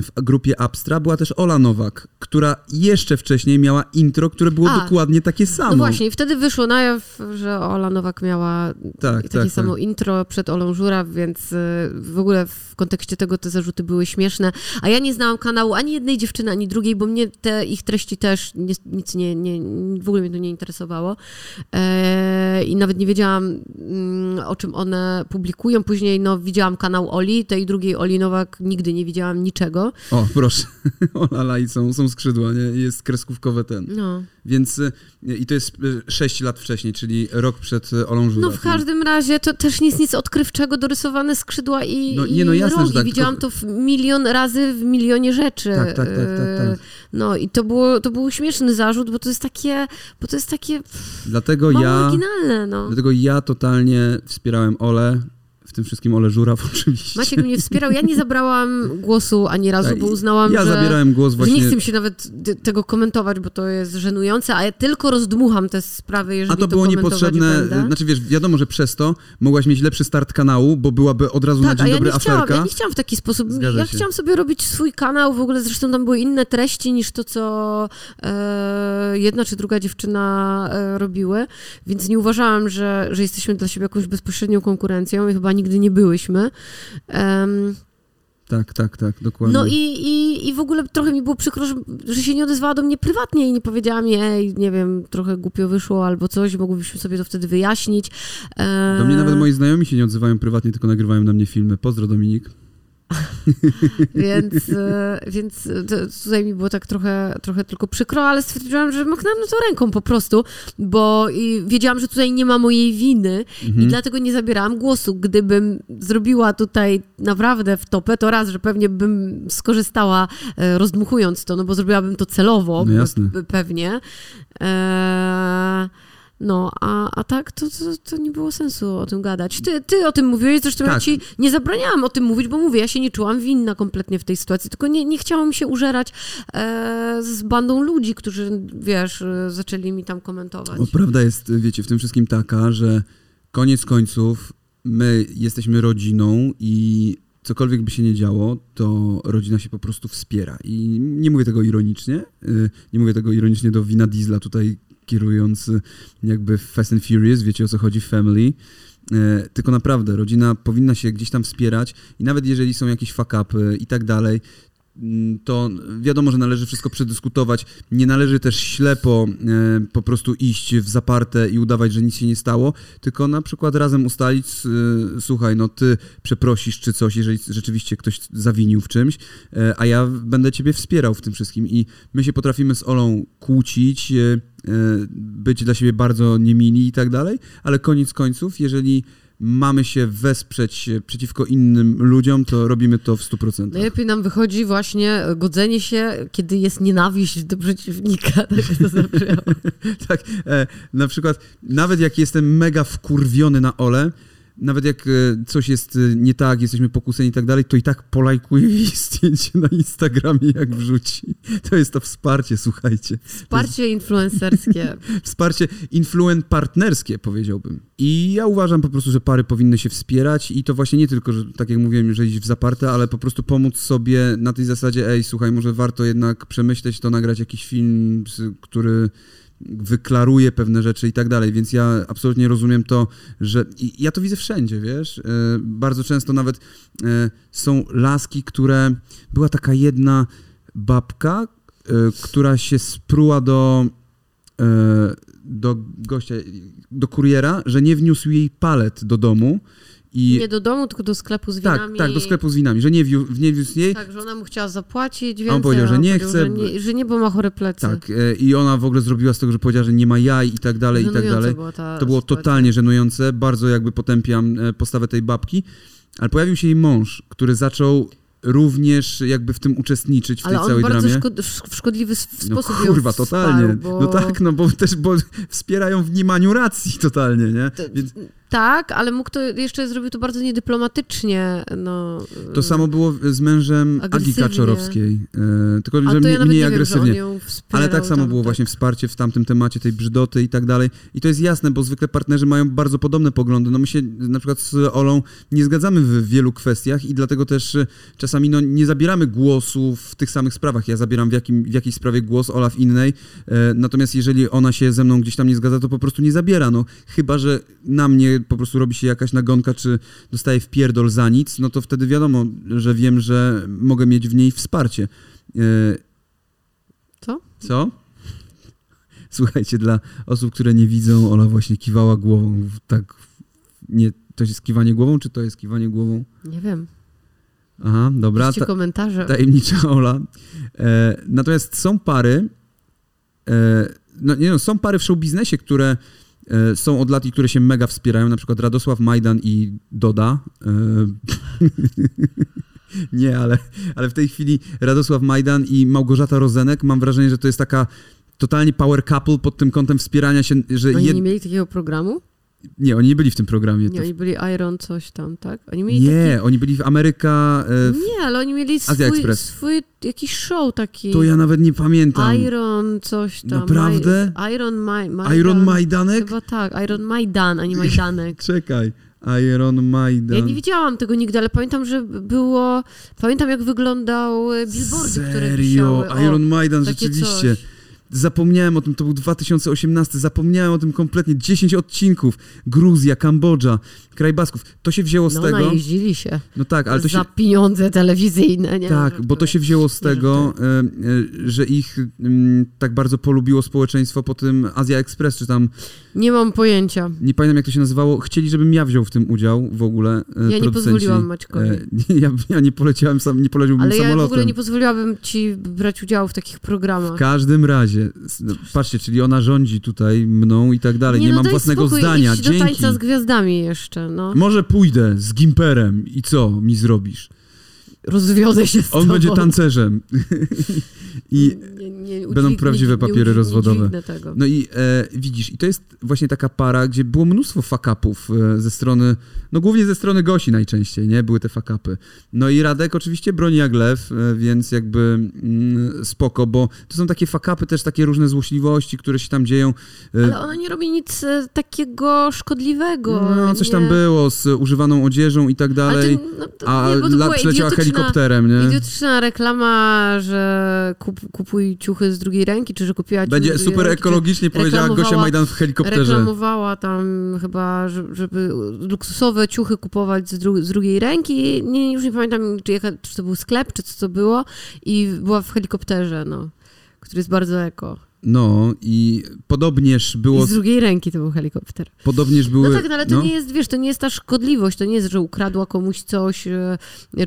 w grupie Abstra, była też Ola Nowak, która jeszcze wcześniej miała intro, które było A, dokładnie takie samo. No
właśnie, i wtedy wyszło na jaw, że Ola Nowak miała tak, takie tak, samo tak. intro przed Olą Żuraw, więc e, w ogóle w kontekście tego te zarzuty były śmieszne. A ja nie znałam kanału ani jednej dziewczyny, ani drugiej, bo mnie te ich treści też nic nie, nie w ogóle mnie to nie interesowało. E, I nawet nie wiedziałam, mm, o czym one publikują. Później no, widziałam kanał Oli, tej drugiej Oli Nowak nigdy nie widziałam niczego.
O, proszę. Ola i są, są skrzydła, nie? Jest kreskówkowe ten. No. Więc e, i to jest 6 lat wcześniej, czyli rok przed e, Olą Żuraw.
No w każdym razie to też nie jest nic odkrywczego, dorysowane skrzydła i, no, nie, no jasne, rogi. Że tak, Widziałam tylko... to milion razy w milionie rzeczy.
Tak, tak, tak, tak, tak.
No i to, było, to był śmieszny zarzut, bo to jest takie, bo to jest takie
dlatego ja,
oryginalne, no.
Dlatego ja totalnie wspierałem Ole, tym wszystkim Ole Żuraw oczywiście.
Maciek mnie wspierał. Ja nie zabrałam głosu ani razu, tak, bo uznałam,
ja
że...
Ja zabierałem głos właśnie...
Nie chcę się nawet tego komentować, bo to jest żenujące, a ja tylko rozdmucham te sprawy, jeżeli
A to było niepotrzebne,
będę.
znaczy wiesz, wiadomo, że przez to mogłaś mieć lepszy start kanału, bo byłaby od razu
tak,
na dzień
ja
dobry
nie chciałam,
aferka.
Ja nie chciałam w taki sposób. Zgadza ja się. chciałam sobie robić swój kanał, w ogóle zresztą tam były inne treści niż to, co e, jedna czy druga dziewczyna e, robiły, więc nie uważałam, że, że jesteśmy dla siebie jakąś bezpośrednią konkurencją i chyba nigdy nie byłyśmy. Um,
tak, tak, tak, dokładnie.
No i, i, i w ogóle trochę mi było przykro, że, że się nie odezwała do mnie prywatnie i nie powiedziała mi, ej, nie wiem, trochę głupio wyszło albo coś, mogłybyśmy sobie to wtedy wyjaśnić.
Do mnie nawet moi znajomi się nie odzywają prywatnie, tylko nagrywają na mnie filmy. Pozdro Dominik.
więc, e, więc tutaj mi było tak trochę, trochę tylko przykro, ale stwierdziłam, że machnęłam to ręką po prostu, bo wiedziałam, że tutaj nie ma mojej winy mhm. i dlatego nie zabierałam głosu. Gdybym zrobiła tutaj naprawdę w topę, to raz, że pewnie bym skorzystała e, rozdmuchując to, no bo zrobiłabym to celowo, no pewnie. Eee, no, a, a tak to, to, to, nie było sensu o tym gadać. Ty, ty o tym mówiłeś, zresztą tak. ja ci nie zabraniałam o tym mówić, bo mówię, ja się nie czułam winna kompletnie w tej sytuacji, tylko nie, nie chciałam się użerać e, z bandą ludzi, którzy, wiesz, zaczęli mi tam komentować.
Bo prawda jest, wiecie, w tym wszystkim taka, że koniec końców my jesteśmy rodziną i cokolwiek by się nie działo, to rodzina się po prostu wspiera. I nie mówię tego ironicznie, y, nie mówię tego ironicznie do wina Diesla tutaj kierując jakby Fast and Furious, wiecie o co chodzi, Family. E, tylko naprawdę rodzina powinna się gdzieś tam wspierać i nawet jeżeli są jakieś fuck upy i tak dalej, to wiadomo, że należy wszystko przedyskutować. Nie należy też ślepo e, po prostu iść w zaparte i udawać, że nic się nie stało, tylko na przykład razem ustalić, e, słuchaj, no ty przeprosisz czy coś, jeżeli rzeczywiście ktoś zawinił w czymś, e, a ja będę ciebie wspierał w tym wszystkim. I my się potrafimy z Olą kłócić, być dla siebie bardzo niemili i tak dalej, ale koniec końców, jeżeli mamy się wesprzeć przeciwko innym ludziom, to robimy to w 100%.
Najlepiej nam wychodzi właśnie godzenie się, kiedy jest nienawiść do przeciwnika.
Tak, tak e, na przykład nawet jak jestem mega wkurwiony na Ole, nawet jak e, coś jest e, nie tak, jesteśmy pokuseni i tak dalej, to i tak polajkuję jej zdjęcie na Instagramie, jak wrzuci. To jest to wsparcie, słuchajcie.
Wsparcie influencerskie.
wsparcie influen partnerskie, powiedziałbym. I ja uważam po prostu, że pary powinny się wspierać i to właśnie nie tylko, że tak jak mówiłem, że iść w zaparte, ale po prostu pomóc sobie na tej zasadzie, ej, słuchaj, może warto jednak przemyśleć to, nagrać jakiś film, który wyklaruje pewne rzeczy i tak dalej, więc ja absolutnie rozumiem to, że ja to widzę wszędzie, wiesz, e, bardzo często nawet e, są laski, które, była taka jedna babka, e, która się spruła do do gościa, do kuriera, że nie wniósł jej palet do domu. I
Nie do domu, tylko do sklepu z
tak,
winami.
tak, do sklepu z winami, że nie, wiu, nie wiózł jej.
Tak, że ona mu chciała zapłacić
on
więcej.
powiedział, że
a on
nie
powiedział,
chce,
Że nie, że nie, bo ma chore plecy.
Tak, e, i ona w ogóle zrobiła z tego, że powiedziała, że nie ma jaj i tak dalej, i tak dalej.
była ta
To było
sytuacja.
totalnie żenujące, bardzo jakby potępiam e, postawę tej babki, ale pojawił się jej mąż, który zaczął również jakby w tym uczestniczyć w
Ale
tej
on
całej
bardzo
dramie.
szkod, w szkodliwy s- w
No
sposób
kurwa,
ją
totalnie.
Wsparł, bo...
No tak, no bo też bo wspierają w mniemaniu racji totalnie, nie?
To-
Więc
Tak, ale mógł to jeszcze zrobił to bardzo niedyplomatycznie. No,
to samo było z mężem Agi
Agresywnie.
Kaczorowskiej, e, tylko że
ja
mniej, mniej
nie wiem,
agresywnie.
wspierał
Ale tak samo
tam,
było
tak.
właśnie wsparcie w tamtym temacie tej brzydoty i tak dalej. I to jest jasne, bo zwykle partnerzy mają bardzo podobne poglądy. No my się na przykład z Olą nie zgadzamy w wielu kwestiach i dlatego też e, czasami no, nie zabieramy głosu w tych samych sprawach. Ja zabieram w, jakim, w jakiejś sprawie głos, Ola w innej. E, natomiast jeżeli ona się ze mną gdzieś tam nie zgadza, to po prostu nie zabiera. No chyba, że na mnie po prostu robi się jakaś nagonka, czy dostaję w pierdol za nic, no to wtedy wiadomo, że wiem, że mogę mieć w niej wsparcie. E,
Co?
co? Słuchajcie, dla osób, które nie widzą, Ola właśnie kiwała głową. Tak, nie, to jest kiwanie głową, czy to jest kiwanie głową?
Nie wiem.
Aha, dobra. Ta,
komentarze.
tajemnicza Ola. E, natomiast są pary, e, no nie no, są pary w show biznesie, które są od lat i które się mega wspierają, na przykład Radosław Majdan i Doda. E, nie, ale, ale w tej chwili Radosław Majdan i Małgorzata Rozenek, mam wrażenie, że to jest taka totalnie power couple pod tym kątem wspierania się, że
Oni
jed...
nie mieli takiego programu?
Nie, oni nie byli w tym programie.
Nie, oni byli Iron coś tam, tak? Oni mieli
Nie, oni byli w Ameryka, e,
taki...
w...
Nie, ale oni mieli swój, swój jakiś show taki.
to ja nawet nie pamiętam.
Iron coś tam.
Naprawdę?
Iron Maj... Majdan.
Iron Majdanek?
Chyba tak, Iron Majdan, a nie Majdanek.
Czekaj. Iron Majdan.
Ja nie widziałam tego nigdy, ale pamiętam, że było... Pamiętam, jak wyglądały billboardy, które
Serio?
wisiały. O,
Iron
takie
rzeczywiście.
coś.
Zapomniałem o tym, to był 2018, zapomniałem o tym kompletnie. 10 odcinków. Gruzja, Kambodża, kraj Basków. To się wzięło z
No,
tego.
najeździli się.
No tak, ale to się.
Za pieniądze telewizyjne, nie?
Tak, bo to się wzięło z tego, e, e, że ich mm, tak bardzo polubiło społeczeństwo po tym Azja Express, czy tam,
Nie mam pojęcia.
nie pamiętam jak to się nazywało, chcieli, żebym ja wziął w tym udział w ogóle. e,
Ja nie pozwoliłam Maćkowi.
Ja, ja nie poleciałem sam, nie poleciłbym
Ale ja w
samolotem.
ogóle nie pozwoliłabym ci brać udziału w takich
W
programach.
każdym razie, s- no, patrzcie, czyli ona rządzi tutaj mną i tak dalej. Nie,
no
mam własnego
spokój,
zdania.
Idź
Dzięki.
do tańca z gwiazdami jeszcze, no.
Może pójdę z Gimperem i co mi zrobisz?
Rozwiodę się z
On
tobą.
będzie tancerzem. I
Nie, nie,
będą
udźwig-
prawdziwe
nie,
papiery
nie,
rozwodowe.
Nie dźwignę tego.
No i e, widzisz, i to jest właśnie taka para, gdzie było mnóstwo fakapów e, ze strony, no głównie ze strony Gosi najczęściej, nie? Były te fakapy. No i Radek oczywiście broni jak lew, e, więc jakby mm, spoko, bo to są takie fakapy, też takie różne złośliwości, które się tam dzieją. E,
Ale ona nie robi nic e, takiego szkodliwego.
no, coś tam
nie.
było z używaną odzieżą i tak
Ale
dalej.
to, no, to,
A
nie, to była
przyleciała helikopterem, nie?
Idiotyczna reklama, że kup, kupuj ciuchy z drugiej ręki, czy że kupiła ciuchy
Będzie super
ręki,
ekologicznie, powiedziała Gosia Majdan w helikopterze.
Reklamowała tam chyba, że- żeby luksusowe ciuchy kupować z, dru z drugiej ręki. Nie, już nie pamiętam, czy, jaka, czy to był sklep, czy co to było. I była w helikopterze, no, który jest bardzo eko.
No i podobnież
I
było,
z drugiej ręki to był helikopter.
podobnież były...
No tak, no ale to nie jest, wiesz, to nie jest ta szkodliwość, to nie jest, że ukradła komuś coś, e,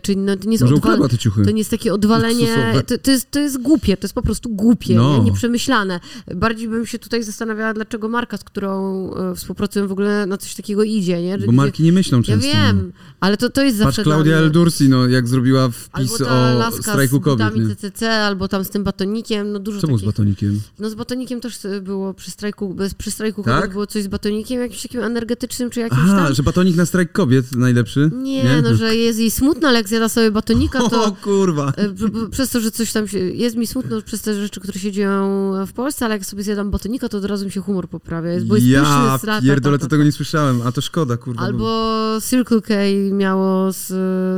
czy no, to nie jest
Może
odwal-
ukradła te ciuchy.
To nie jest takie odwalenie, to, to, jest, to jest głupie, to jest po prostu głupie,
No.
nie? nieprzemyślane. Bardziej bym się tutaj zastanawiała, dlaczego marka, z którą e, współpracują w ogóle na coś takiego idzie, nie? Że
Bo marki nie myślą
Ja
często. no.
wiem, ale to, to jest
Patrz,
zawsze
Klaudia
dla mnie.
Eldursi, no, jak zrobiła wpis o strajku kobiet, nie?
CCC, albo tam z tym batonikiem, no dużo
Co było z
takich.
batonikiem?
No z batonikiem też e, było przy strajku, bez, przy strajku
Tak?
kobiet było coś z batonikiem, jakimś takim energetycznym, czy jakimś
Aha,
tam.
że batonik na strajk kobiet najlepszy?
Nie, no, że jest jej smutno, ale jak zjada sobie batonika, to...
O kurwa.
E, Przez to, że coś tam się. Jest mi smutno przez te rzeczy, które się dzieją w Polsce, ale jak sobie zjadam batonika, to od razu mi się humor poprawia. Jest, bo jest
Ja
strata,
pierdolę, to tego nie słyszałem, a to szkoda, kurwa. bo-
Albo Circle K miało z,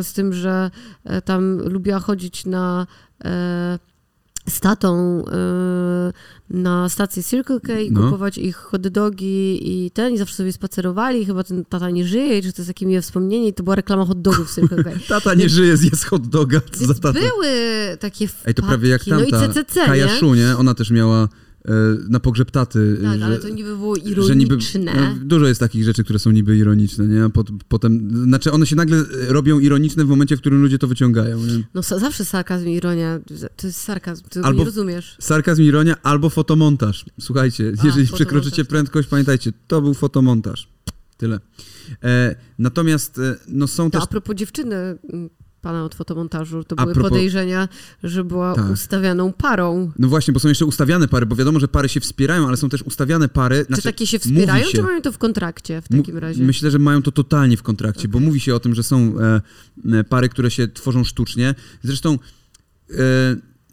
z tym, że e, tam lubiła chodzić na. E, z tatą e, na stację Circle K i
No.
kupować ich hot dogi i ten, i zawsze sobie spacerowali, chyba ten tata nie żyje, że to jest takie miłe wspomnienie i to była reklama hot dogów Circle K.
Tata nie żyje, zjedz hot doga, co za tata.
były takie wpadki.
Ej, to prawie jak
No i
tamta,
CCC,
Kaja
nie?
Szu, nie? Ona też miała na pogrzeb taty.
Tak,
że,
ale to niby było
że niby,
ironiczne.
no, dużo jest takich rzeczy, które są niby ironiczne, nie? Pot, potem, znaczy one się nagle robią ironiczne w momencie, w którym ludzie to wyciągają. Nie?
No zawsze sarkazm i ironia, to jest sarkazm, ty
Albo-
nie rozumiesz.
Sarkazm, ironia albo fotomontaż. Słuchajcie,
A,
jeżeli przekroczycie
tak.
prędkość, pamiętajcie, to był fotomontaż. Tyle. E, natomiast e, no są
To
też
a propos dziewczyny pana od fotomontażu, to
A
były
propos-
podejrzenia, że była
Tak.
ustawianą parą.
No właśnie, bo są jeszcze ustawiane pary, bo wiadomo, że pary się wspierają, ale są też ustawiane pary.
czy takie się wspierają, czy mają to w kontrakcie w takim razie?
Myślę, że mają to totalnie w kontrakcie, bo
Okej.
mówi się o tym, że są e, e, pary, które się tworzą sztucznie. Zresztą e,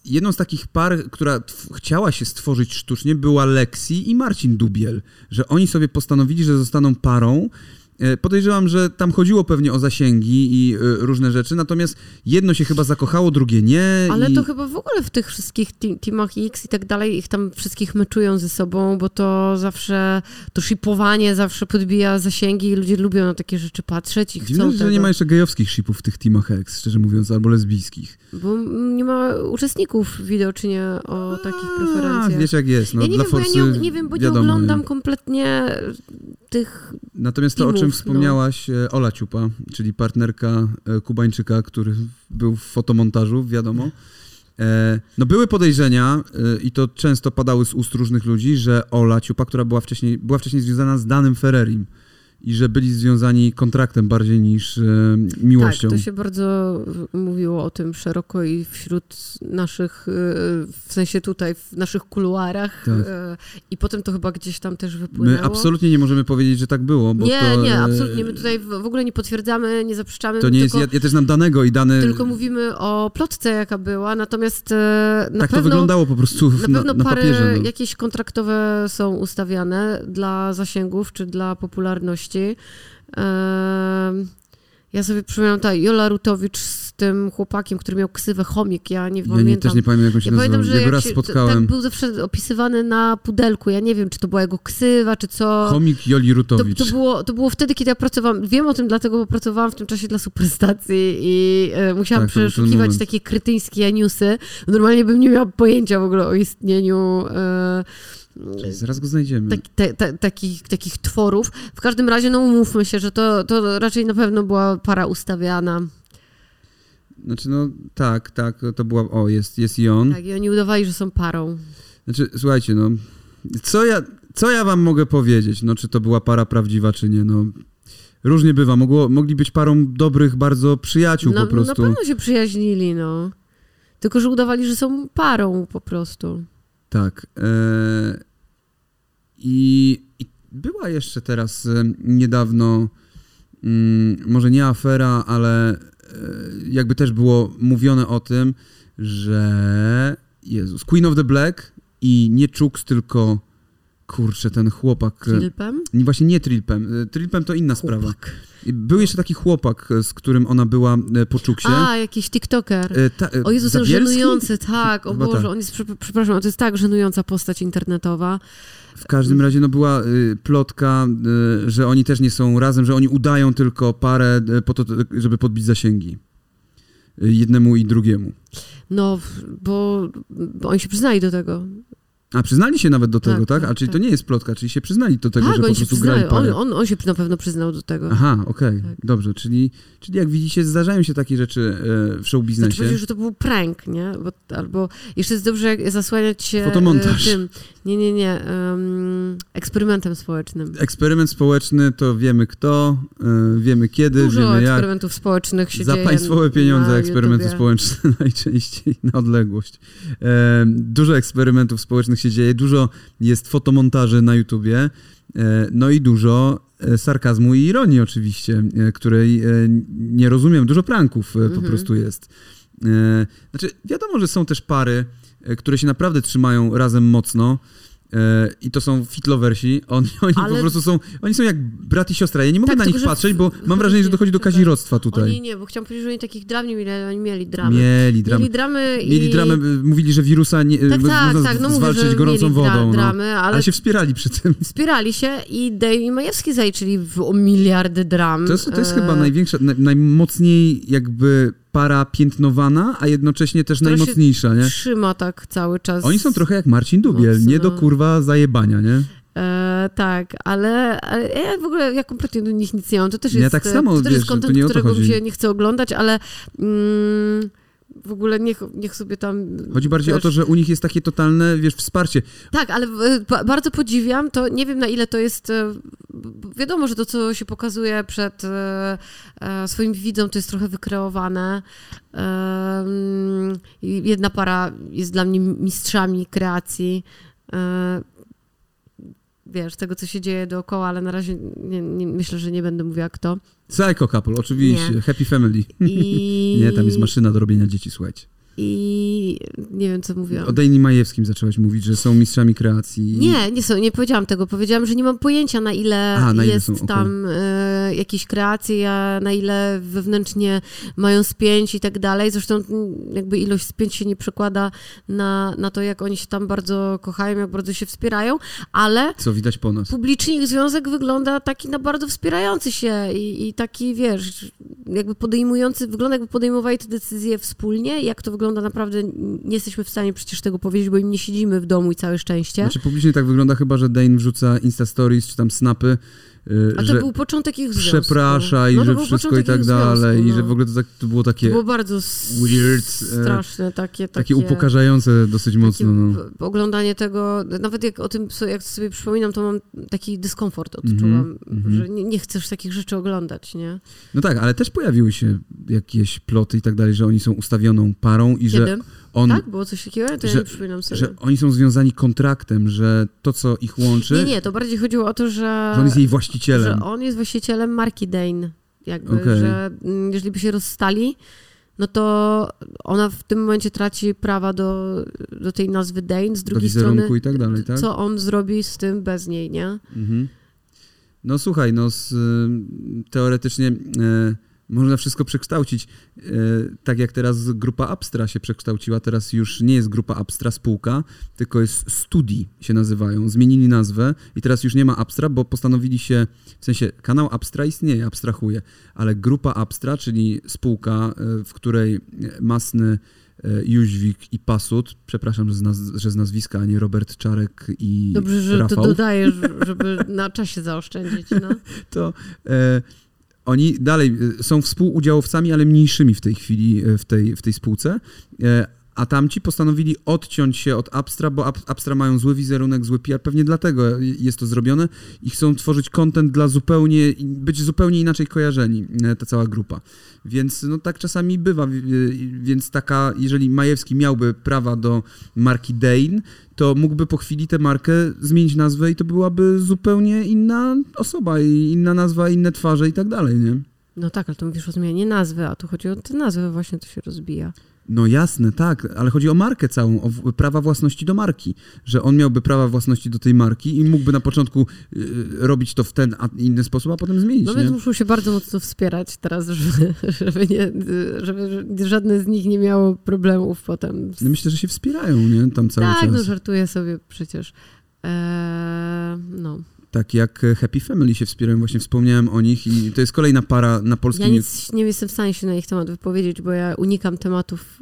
jedną z takich par, która chciała się stworzyć sztucznie, była Lexi i Marcin Dubiel, że oni sobie postanowili, że zostaną parą. E, Podejrzewam, że tam chodziło pewnie o zasięgi i e, różne rzeczy, natomiast jedno się chyba zakochało, drugie nie.
Ale
i...
to chyba w ogóle w tych wszystkich te- teamach X i tak dalej, ich tam wszystkich meczują ze sobą, bo to zawsze, to shipowanie zawsze podbija zasięgi i ludzie lubią na takie rzeczy patrzeć i chcą
Dziwne, że
tego,
nie ma jeszcze gejowskich shipów w tych teamach X, szczerze mówiąc, albo lesbijskich.
bo nie ma uczestników widocznie o takich preferencjach.
A, wiesz jak jest, no
ja nie
dla
wiem, bo ja
Forsy
nie, nie wiem, bo
wiadomo,
nie oglądam kompletnie tych...
Natomiast to, o czym
teamów, no.
wspomniałaś, e, Ola Ciupa, czyli partnerka e, Kubańczyka, który był w fotomontażu, wiadomo. E, No były podejrzenia i to często padały z ust różnych ludzi, że Ola Ciupa, która była wcześniej, była wcześniej związana z Danym Ferrerim i że byli związani kontraktem bardziej niż e, miłością.
Tak, to się bardzo mówiło o tym szeroko i wśród naszych, y, w sensie tutaj, w naszych kuluarach
Tak.
y, i potem to chyba gdzieś tam też wypłynęło.
My absolutnie nie możemy powiedzieć, że tak było, bo
nie,
to...
nie,
e,
absolutnie. My tutaj w ogóle nie potwierdzamy, nie zaprzeczamy.
To nie jest,
tylko,
ja, ja też znam Danego i Dany...
tylko mówimy o plotce, jaka była, natomiast e, na
tak to
pewno...
wyglądało po prostu w-
Na
na,
pewno
na papierze. No.
jakieś kontraktowe są ustawiane dla zasięgów czy dla popularności. Ja sobie przypominam ta Jola Rutowicz tym chłopakiem, który miał ksywę chomik, ja nie
Ja
pamiętam.
też nie pamiętam, jak on się
ja pamiętam, że
Ja raz
się,
spotkałem.
tak był zawsze opisywany na pudelku. Ja nie wiem, czy to była jego ksywa, czy co.
Chomik Joli
To,
Rutowicz.
to, było, to było wtedy, kiedy ja pracowałam. Wiem o tym dlatego, bo pracowałam w tym czasie dla superstacji i e, musiałam
Tak, to
przeszukiwać takie krytyńskie newsy. Normalnie bym nie miała pojęcia w ogóle o istnieniu e,
Zaraz go znajdziemy.
tak, te, te, takich, takich tworów. W każdym razie, no umówmy się, że to, to raczej na pewno była para ustawiana.
Znaczy, no tak, tak, to była, o, jest, jest i on.
Tak, i oni udawali, że są parą.
Znaczy, słuchajcie, no, co ja, co ja wam mogę powiedzieć, no, czy to była para prawdziwa, czy nie, no, różnie bywa, Mogło, mogli być parą dobrych bardzo przyjaciół
No,
po prostu.
na pewno się przyjaźnili, no. Tylko, że udawali, że są parą po prostu.
Tak. E, i, I była jeszcze teraz e, niedawno, mm, może nie afera, ale jakby też było mówione o tym, że Jezus, Queen of the Black i nie Chuks, tylko kurczę, ten chłopak. e? Nie, właśnie nie Trilpem. E, Trilpem to inna sprawa.
Chłopak.
I Był jeszcze taki chłopak, e, z którym ona była po Czuksie.
A, jakiś TikToker.
E, ta, e,
O Jezu, ten żenujący, tak, o
Chyba
Boże,
tak.
on jest, prze- przepraszam, to jest tak żenująca postać internetowa.
W każdym razie no była y, plotka, y, że oni też nie są razem, że oni udają tylko parę y, po to, żeby podbić zasięgi. Jednemu i drugiemu.
No, bo, bo oni się przyznali do tego.
A przyznali się nawet do tego,
Tak,
tak?
tak,
A czyli
tak.
to nie jest plotka, czyli się przyznali do tego,
tak,
że po prostu grali parę.
on, on, on się na pewno przyznał do tego.
Aha, okej,
Tak.
dobrze, czyli, czyli jak widzicie zdarzają się takie rzeczy y, w show
Znaczy
biznesie.
powiedział, że to był prank, nie? Bo, albo jeszcze jest dobrze jak zasłaniać się
Fotomontaż.
e, tym, nie, nie, nie, em, eksperymentem społecznym.
Eksperyment społeczny to wiemy kto, y, wiemy kiedy,
Dużo
wiemy jak.
eksperymentów społecznych się
Za
dzieje
państwowe pieniądze eksperymenty społeczne najczęściej na odległość. E, dużo eksperymentów społecznych się dzieje, dużo jest fotomontaży na YouTubie, e, no i dużo e, sarkazmu i ironii oczywiście, e, której nie rozumiem. Dużo pranków e, po
Mhm.
prostu jest. Znaczy, wiadomo, że są też pary, które się naprawdę trzymają razem mocno. E, I to są fitlowersi. Oni, oni
Ale-
po prostu są. Oni są jak brat i siostra. Ja nie mogę
Tak,
na nich patrzeć, bo mam wrażenie, że dochodzi do kazirodztwa tutaj.
Oni nie, bo chciałam powiedzieć, że oni takich dram nie mieli, ale oni mieli dramy.
Mieli dramę.
Mieli dramy i...
Mieli dramę, y, mówili, że wirusa nie,
Tak,
y,
tak,
można
tak, no mówię,
zwalczyć
że
gorącą wodą. no.
dramy, ale,
Ale się wspierali przy tym.
wspierali się i Dave i Majewski zaliczyli w, o miliardy dram.
To jest, to jest
E,
chyba największa, naj, najmocniej jakby para piętnowana, a jednocześnie też
Która
najmocniejsza, nie?
Trzyma tak cały czas.
Oni są trochę jak Marcin Dubiel,
Mocno.
nie do kurwa zajebania, nie?
E, tak, ale, ale ja w ogóle ja kompletnie do nich nic nie mam. To też
Ja
jest,
tak
e,
samo,
to też
wiesz,
jest content,
nie o to
którego mi się nie chce oglądać, ale mm, w ogóle niech, niech sobie tam...
Chodzi bardziej o
wiesz,
to, że u nich jest takie totalne, wiesz, wsparcie.
Tak, ale e, ba- bardzo podziwiam to. Nie wiem na ile to jest. Wiadomo, że to, co się pokazuje przed e, e, swoim widzom, to jest trochę wykreowane. Jedna para jest dla mnie mistrzami kreacji. e, Wiesz, tego, co się dzieje dookoła, ale na razie nie, nie, myślę, że nie będę mówiła kto.
Psycho Couple, oczywiście,
Nie.
Happy Family.
I,
Nie, tam jest maszyna do robienia dzieci, słuchajcie.
I nie wiem, co mówiłam.
O Dejni Majewskim zaczęłaś mówić, że są mistrzami kreacji.
Nie, nie, są, nie powiedziałam tego. Powiedziałam, że nie mam pojęcia, na ile
A, na ile
jest
są,
tam e, jakieś kreacje, na ile wewnętrznie mają spięć i tak dalej. Zresztą jakby ilość spięć się nie przekłada na, na to, jak oni się tam bardzo kochają, jak bardzo się wspierają, ale
Co widać po nas.
publicznie ich związek wygląda taki na bardzo wspierający się i, i taki, wiesz, jakby podejmujący, wygląda jakby podejmowali te decyzje wspólnie. Jak to wygląda naprawdę, nie jesteśmy w stanie przecież tego powiedzieć, bo im nie siedzimy w domu i całe szczęście.
Znaczy publicznie tak wygląda chyba, że Dane wrzuca Insta Stories czy tam snapy,
A to
że
był początek ich związku.
przeprasza i
No to
że wszystko i tak dalej
związku,
i że
no.
w ogóle to, tak, to było
To
takie,
było bardzo
weird, e,
straszne, takie, takie,
takie upokarzające dosyć mocno. No.
Oglądanie tego, nawet jak o tym, jak sobie przypominam, to mam taki dyskomfort
Mhm,
odczułam,
mhm.
że nie, nie chcesz takich rzeczy oglądać, nie?
no tak, ale też pojawiły się jakieś ploty i tak dalej, że oni są ustawioną parą i że
Kiedy?
On,
tak? Było coś takiego? To
że-
ja przypominam sobie.
że oni są związani kontraktem, że to, co ich łączy,
Nie, nie, to bardziej chodziło o to, że,
że on jest jej właścicielem.
że on jest właścicielem marki Dane. Jakby,
Okej.
że jeżeli by się rozstali, no to ona w tym momencie traci prawa do, do tej nazwy Dane. Z drugiej strony,
i tak dalej, tak?
co on zrobi z tym bez niej, nie?
Mhm. No słuchaj, no z, y, teoretycznie y, można wszystko przekształcić. Y, tak jak teraz grupa Abstra się przekształciła, teraz już nie jest grupa Abstra spółka, tylko jest Studi się nazywają. Zmienili nazwę i teraz już nie ma Abstra, bo postanowili się, w sensie kanał Abstra istnieje, abstrahuje, ale grupa Abstra, czyli spółka, y, w której Masny y, Jóźwik i Pasut, przepraszam, że z, naz- że z nazwiska, a nie Robert Czarek i
Dobrze, że
Rafał.
to dodajesz, żeby na czasie zaoszczędzić, no.
to e, oni dalej e, są współudziałowcami, ale mniejszymi w tej chwili e, w tej, w tej spółce. A tamci postanowili odciąć się od Abstra, bo Ab- Abstra mają zły wizerunek, zły PR, pewnie dlatego jest to zrobione i chcą tworzyć content dla zupełnie, być zupełnie inaczej kojarzeni, e, ta cała grupa. Więc no tak czasami bywa, e, więc taka, jeżeli Majewski miałby prawa do marki Dane, to mógłby po chwili tę markę zmienić nazwę i to byłaby zupełnie inna osoba i inna nazwa, inne twarze i tak dalej, nie?
No tak, ale to mówisz o zmianie nazwy, a tu chodzi o tę nazwę, właśnie to się rozbija.
No jasne, tak, ale chodzi o markę całą, o prawa własności do marki, że on miałby prawa własności do tej marki i mógłby na początku y, robić to w ten, a inny sposób, a potem zmienić,
No więc muszą się bardzo mocno wspierać teraz, żeby, żeby, nie, żeby żadne z nich nie miało problemów potem.
No myślę, że się wspierają, nie? Tam cały
tak,
czas.
no żartuję sobie przecież. Eee, no.
Tak jak Happy Family się wspierają, właśnie wspomniałem o nich i to jest kolejna para na polskim...
Ja nic nie jestem w stanie się na ich temat wypowiedzieć, bo ja unikam tematów,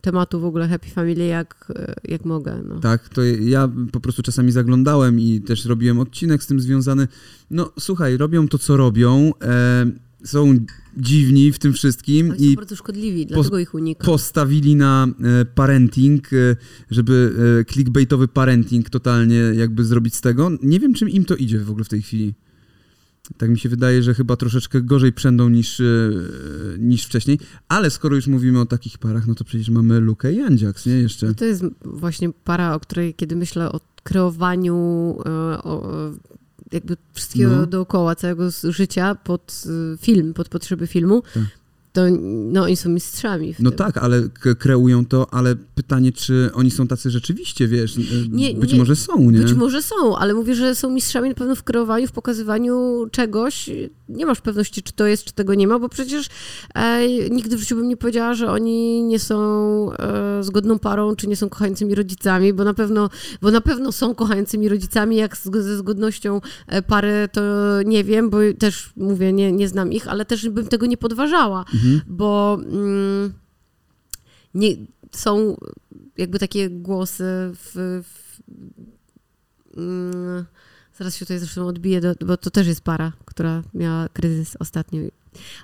tematu w ogóle Happy Family jak, jak mogę. No.
Tak, to ja po prostu czasami zaglądałem i też robiłem odcinek z tym związany. No słuchaj, robią to, co robią, e, są dziwni w tym wszystkim
są
i
bardzo szkodliwi, dlatego ich unikam.
postawili na e, parenting, e, żeby e, clickbaitowy parenting totalnie jakby zrobić z tego. Nie wiem, czym im to idzie w ogóle w tej chwili. Tak mi się wydaje, że chyba troszeczkę gorzej przędą niż, niż wcześniej, ale skoro już mówimy o takich parach, no to przecież mamy Lukę i Andziaks, nie? Jeszcze.
No to jest właśnie para, o której kiedy myślę o kreowaniu e, o, jakby wszystkiego
No.
dookoła, całego życia pod e, film, pod potrzeby filmu,
Tak.
To no, oni są mistrzami
No
tym.
tak, ale kreują to, ale pytanie, czy oni są tacy rzeczywiście, wiesz, e,
Nie,
być
nie.
może są, nie?
Być może są, ale mówię, że są mistrzami na pewno w kreowaniu, w pokazywaniu czegoś, nie masz pewności, czy to jest, czy tego nie ma, bo przecież e, nigdy w życiu bym nie powiedziała, że oni nie są e, zgodną parą, czy nie są kochającymi rodzicami, bo na pewno, bo na pewno są kochającymi rodzicami, jak z, ze zgodnością e, pary, to nie wiem, bo też mówię, nie, nie znam ich, ale też bym tego nie podważała, mhm. Bo mm, nie, są jakby takie głosy w, w mm, zaraz się tutaj zresztą odbiję, do, bo to też jest para, która miała kryzys ostatnio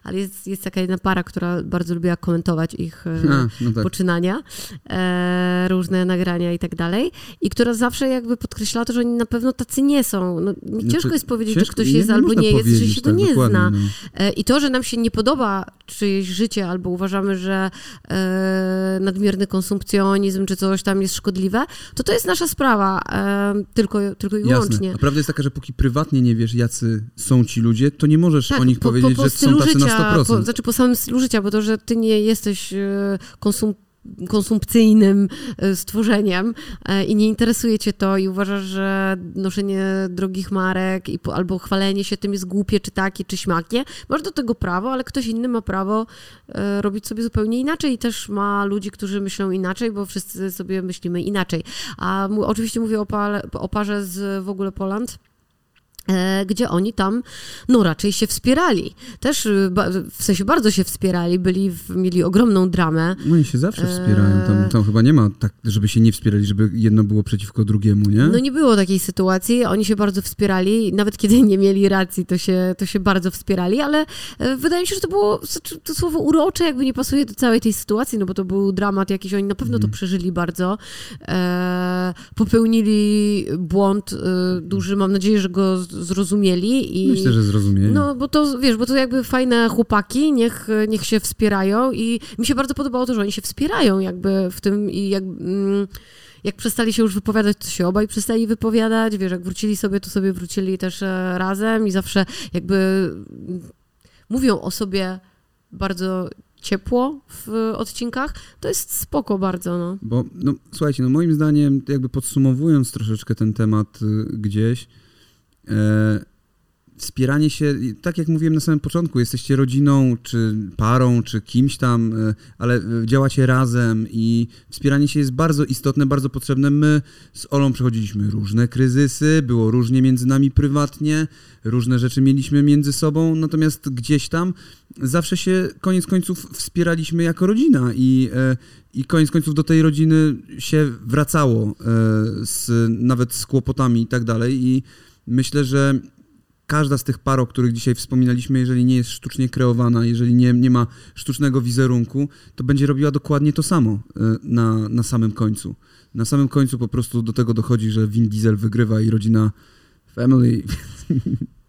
ale jest, jest taka jedna para, która bardzo lubiła komentować ich e, A, no tak. poczynania, e, różne nagrania i tak dalej, i która zawsze jakby podkreślała to, że oni na pewno tacy nie są. No, no ciężko jest powiedzieć, ciężko, że ktoś jest nie albo nie jest, że się to tak, nie zna. No. E, I to, że nam się nie podoba czyjeś życie, albo uważamy, że e, nadmierny konsumpcjonizm czy coś tam jest szkodliwe, to to jest nasza sprawa, e, tylko, tylko i wyłącznie.
Jasne. A prawda jest taka, że póki prywatnie nie wiesz, jacy są ci ludzie, to nie możesz tak, o nich po, powiedzieć, po, po że są tacy życia, na 100%.
Po, znaczy po samym stylu życia, bo to, że ty nie jesteś e, konsum konsumpcyjnym e, stworzeniem e, i nie interesuje cię to i uważasz, że noszenie drogich marek i, albo chwalenie się tym jest głupie, czy takie, czy śmakie, masz do tego prawo, ale ktoś inny ma prawo robić sobie zupełnie inaczej i też ma ludzi, którzy myślą inaczej, bo wszyscy sobie myślimy inaczej. A oczywiście mówię o, parze z w ogóle Poland, gdzie oni tam, no raczej się wspierali. Też y, w sensie bardzo się wspierali, byli, mieli ogromną dramę.
No oni się zawsze wspierają. Tam, e, tam chyba nie ma tak, żeby się nie wspierali, żeby jedno było przeciwko drugiemu, nie?
No nie było takiej sytuacji. Oni się bardzo wspierali. Nawet kiedy nie mieli racji, to się, to się bardzo wspierali, ale e, wydaje mi się, że to było, znaczy, to słowo urocze jakby nie pasuje do całej tej sytuacji, no bo to był dramat jakiś. Oni na pewno to mhm. przeżyli bardzo. E, popełnili błąd e, duży. Mam nadzieję, że go zrozumieli. I,
Myślę, że zrozumieli.
No, bo to, wiesz, bo to jakby fajne chłopaki, niech, niech się wspierają i mi się bardzo podobało to, że oni się wspierają jakby w tym i jak... Mm, jak przestali się już wypowiadać, to się obaj przestali wypowiadać, wiesz, jak wrócili sobie, to sobie wrócili też e, razem i zawsze jakby mówią o sobie bardzo ciepło w odcinkach, to jest spoko bardzo, no.
Bo, no, słuchajcie, no moim zdaniem, jakby podsumowując troszeczkę ten temat y, gdzieś, wspieranie się, tak jak mówiłem na samym początku, jesteście rodziną, czy parą, czy kimś tam, e, ale działacie razem i wspieranie się jest bardzo istotne, bardzo potrzebne. My z Olą przechodziliśmy różne kryzysy, było różnie między nami prywatnie, różne rzeczy mieliśmy między sobą, natomiast gdzieś tam zawsze się koniec końców wspieraliśmy jako rodzina i, e, i koniec końców do tej rodziny się wracało, z, nawet z kłopotami i tak dalej i Myślę, że każda z tych par, o których dzisiaj wspominaliśmy, jeżeli nie jest sztucznie kreowana, jeżeli nie, nie ma sztucznego wizerunku, to będzie robiła dokładnie to samo e, na, na samym końcu. Na samym końcu po prostu do tego dochodzi, że Vin Diesel wygrywa i rodzina Family.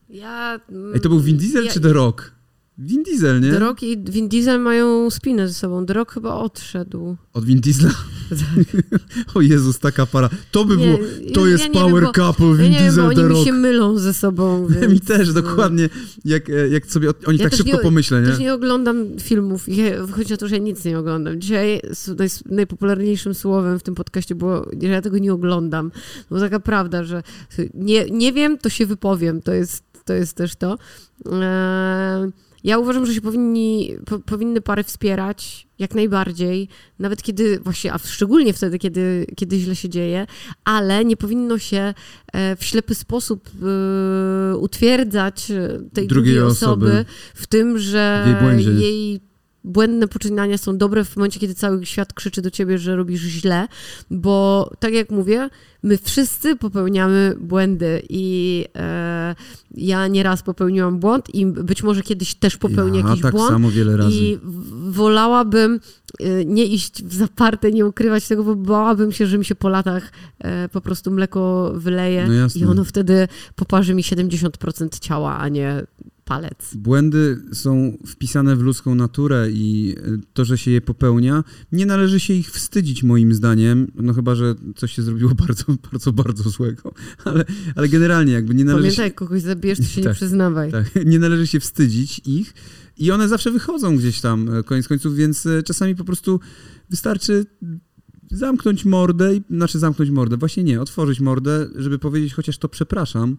Ja,
Ej, to był Vin Diesel ja, czy The Rock? Vin Diesel, nie?
Rock i Vin Diesel mają spinę ze sobą. Rock chyba odszedł.
Od Vin Diesla? Tak. o Jezus, taka para. To by nie, było, to ja, jest ja power wiem, couple, Vin ja Diesel, wiem, The Rock.
oni mi się mylą ze sobą, więc...
mi też, dokładnie. Jak, jak sobie o, nich tak szybko nie, pomyślę, nie?
też nie oglądam filmów. Chodzi o to, że ja nic nie oglądam. Dzisiaj najpopularniejszym słowem w tym podcaście było, że ja tego nie oglądam. Bo taka prawda, że nie, nie wiem, to się wypowiem. To jest, to jest też to. Eee, ja uważam, że się powinni, po, powinny pary wspierać jak najbardziej, nawet kiedy, właśnie, a szczególnie wtedy, kiedy, kiedy źle się dzieje, ale nie powinno się e, w ślepy sposób e, utwierdzać tej drugiej, drugiej osoby, osoby, w tym, że jej błędne poczynania są dobre w momencie, kiedy cały świat krzyczy do ciebie, że robisz źle, bo tak jak mówię, my wszyscy popełniamy błędy i e, ja nieraz popełniłam błąd i być może kiedyś też popełnię ja, jakiś
tak
błąd.
samo wiele razy.
I wolałabym e, nie iść w zaparte, nie ukrywać tego, bo bałabym się, że mi się po latach e, po prostu mleko wyleje no i ono wtedy poparzy mi 70% ciała, a nie palec.
Błędy są wpisane w ludzką naturę i e, to, że się je popełnia, nie należy się ich wstydzić moim zdaniem, no chyba, że coś się zrobiło bardzo, bardzo, bardzo złego, ale, ale generalnie jakby nie należy
Pamiętaj, się... kogoś zabijesz, to się tak, nie przyznawaj.
Tak, nie należy się wstydzić ich i one zawsze wychodzą gdzieś tam, e, koniec końców, więc e, czasami po prostu wystarczy zamknąć mordę, znaczy zamknąć mordę, właśnie nie, otworzyć mordę, żeby powiedzieć chociaż to przepraszam,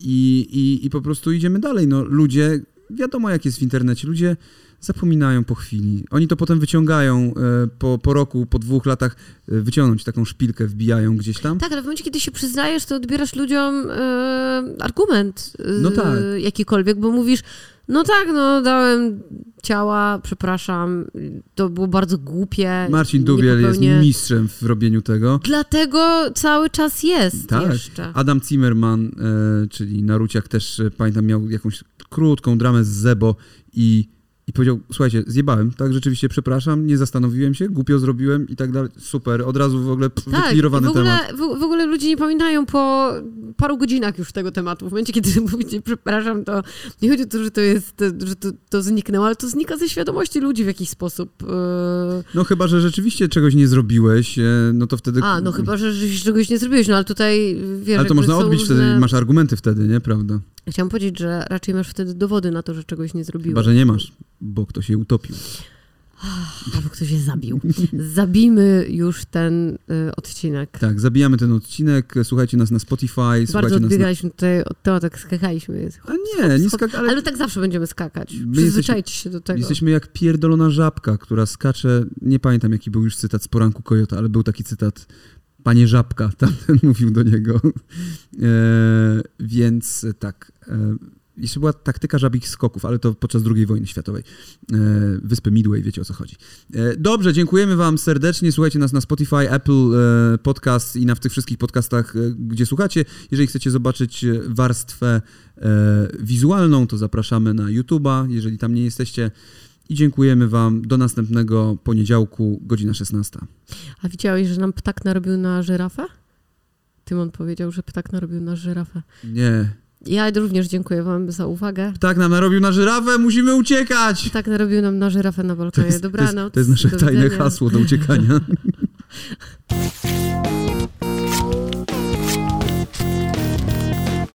i, i, I po prostu idziemy dalej. No, ludzie, wiadomo jak jest w internecie, ludzie zapominają po chwili. Oni to potem wyciągają e, po, po roku, po dwóch latach, e, wyciągnąć taką szpilkę, wbijają gdzieś tam.
Tak, ale w momencie, kiedy się przyznajesz, to odbierasz ludziom e, argument e,
No tak.
jakikolwiek, bo mówisz, no tak, no dałem ciała, przepraszam, to było bardzo głupie.
Marcin Dubiel jest mistrzem w robieniu tego.
Dlatego cały czas jest
Tak.
jeszcze.
Adam Zimmerman, czyli Naruciak też, pamiętam, miał jakąś krótką dramę z Zebo i, i powiedział, słuchajcie, zjebałem, tak, rzeczywiście, przepraszam, nie zastanowiłem się, głupio zrobiłem i tak dalej, super, od razu w ogóle pff,
Tak, w ogóle,
temat.
w, w ogóle ludzie nie pamiętają po paru godzinach już tego tematu. W momencie, kiedy mówicie, przepraszam, to nie chodzi o to, że to jest, że to, to zniknęło, ale to znika ze świadomości ludzi w jakiś sposób. e,
No chyba, że rzeczywiście czegoś nie zrobiłeś, e, no to wtedy...
A, no chyba, że że czegoś nie zrobiłeś, no ale tutaj wiesz,
Ale to można odbić
różne...
wtedy, masz argumenty wtedy, nie, prawda?
Chciałam powiedzieć, że raczej masz wtedy dowody na to, że czegoś nie zrobiłeś.
Chyba, że nie masz, bo ktoś się utopił.
Albo ktoś się zabił. Zabijmy już ten y, odcinek.
Tak, zabijamy ten odcinek, słuchajcie nas na Spotify,
Bardzo
nas na...
odbiegaliśmy tutaj od tego, tak skakaliśmy.
A nie, nie skak... ale
Ale tak zawsze będziemy skakać.
My
Przyzwyczajcie się do tego.
Jesteśmy jak pierdolona żabka, która skacze. Nie pamiętam, jaki był już cytat z poranku Kojota, ale był taki cytat. Panie żabka, tamten mówił do niego. E, więc tak. E, jeszcze była taktyka żabich skoków, ale to podczas II wojny światowej. E, wyspy Midway, wiecie o co chodzi. E, dobrze, dziękujemy Wam serdecznie. Słuchajcie nas na Spotify, Apple e, Podcast i na w tych wszystkich podcastach, e, gdzie słuchacie. Jeżeli chcecie zobaczyć e, warstwę e, wizualną, to zapraszamy na YouTube'a, jeżeli tam nie jesteście. I dziękujemy Wam. Do następnego poniedziałku, godzina 16.
A widziałeś, że nam ptak narobił na żyrafę? Tymon powiedział, że ptak narobił na żyrafę.
Nie.
Ja również dziękuję wam za uwagę.
Ptak nam narobił na żyrafę, musimy uciekać!
Ptak narobił nam na żyrafę na balkonie.
jest, to
Dobranoc.
jest, to jest nasze
Do
tajne hasło do uciekania.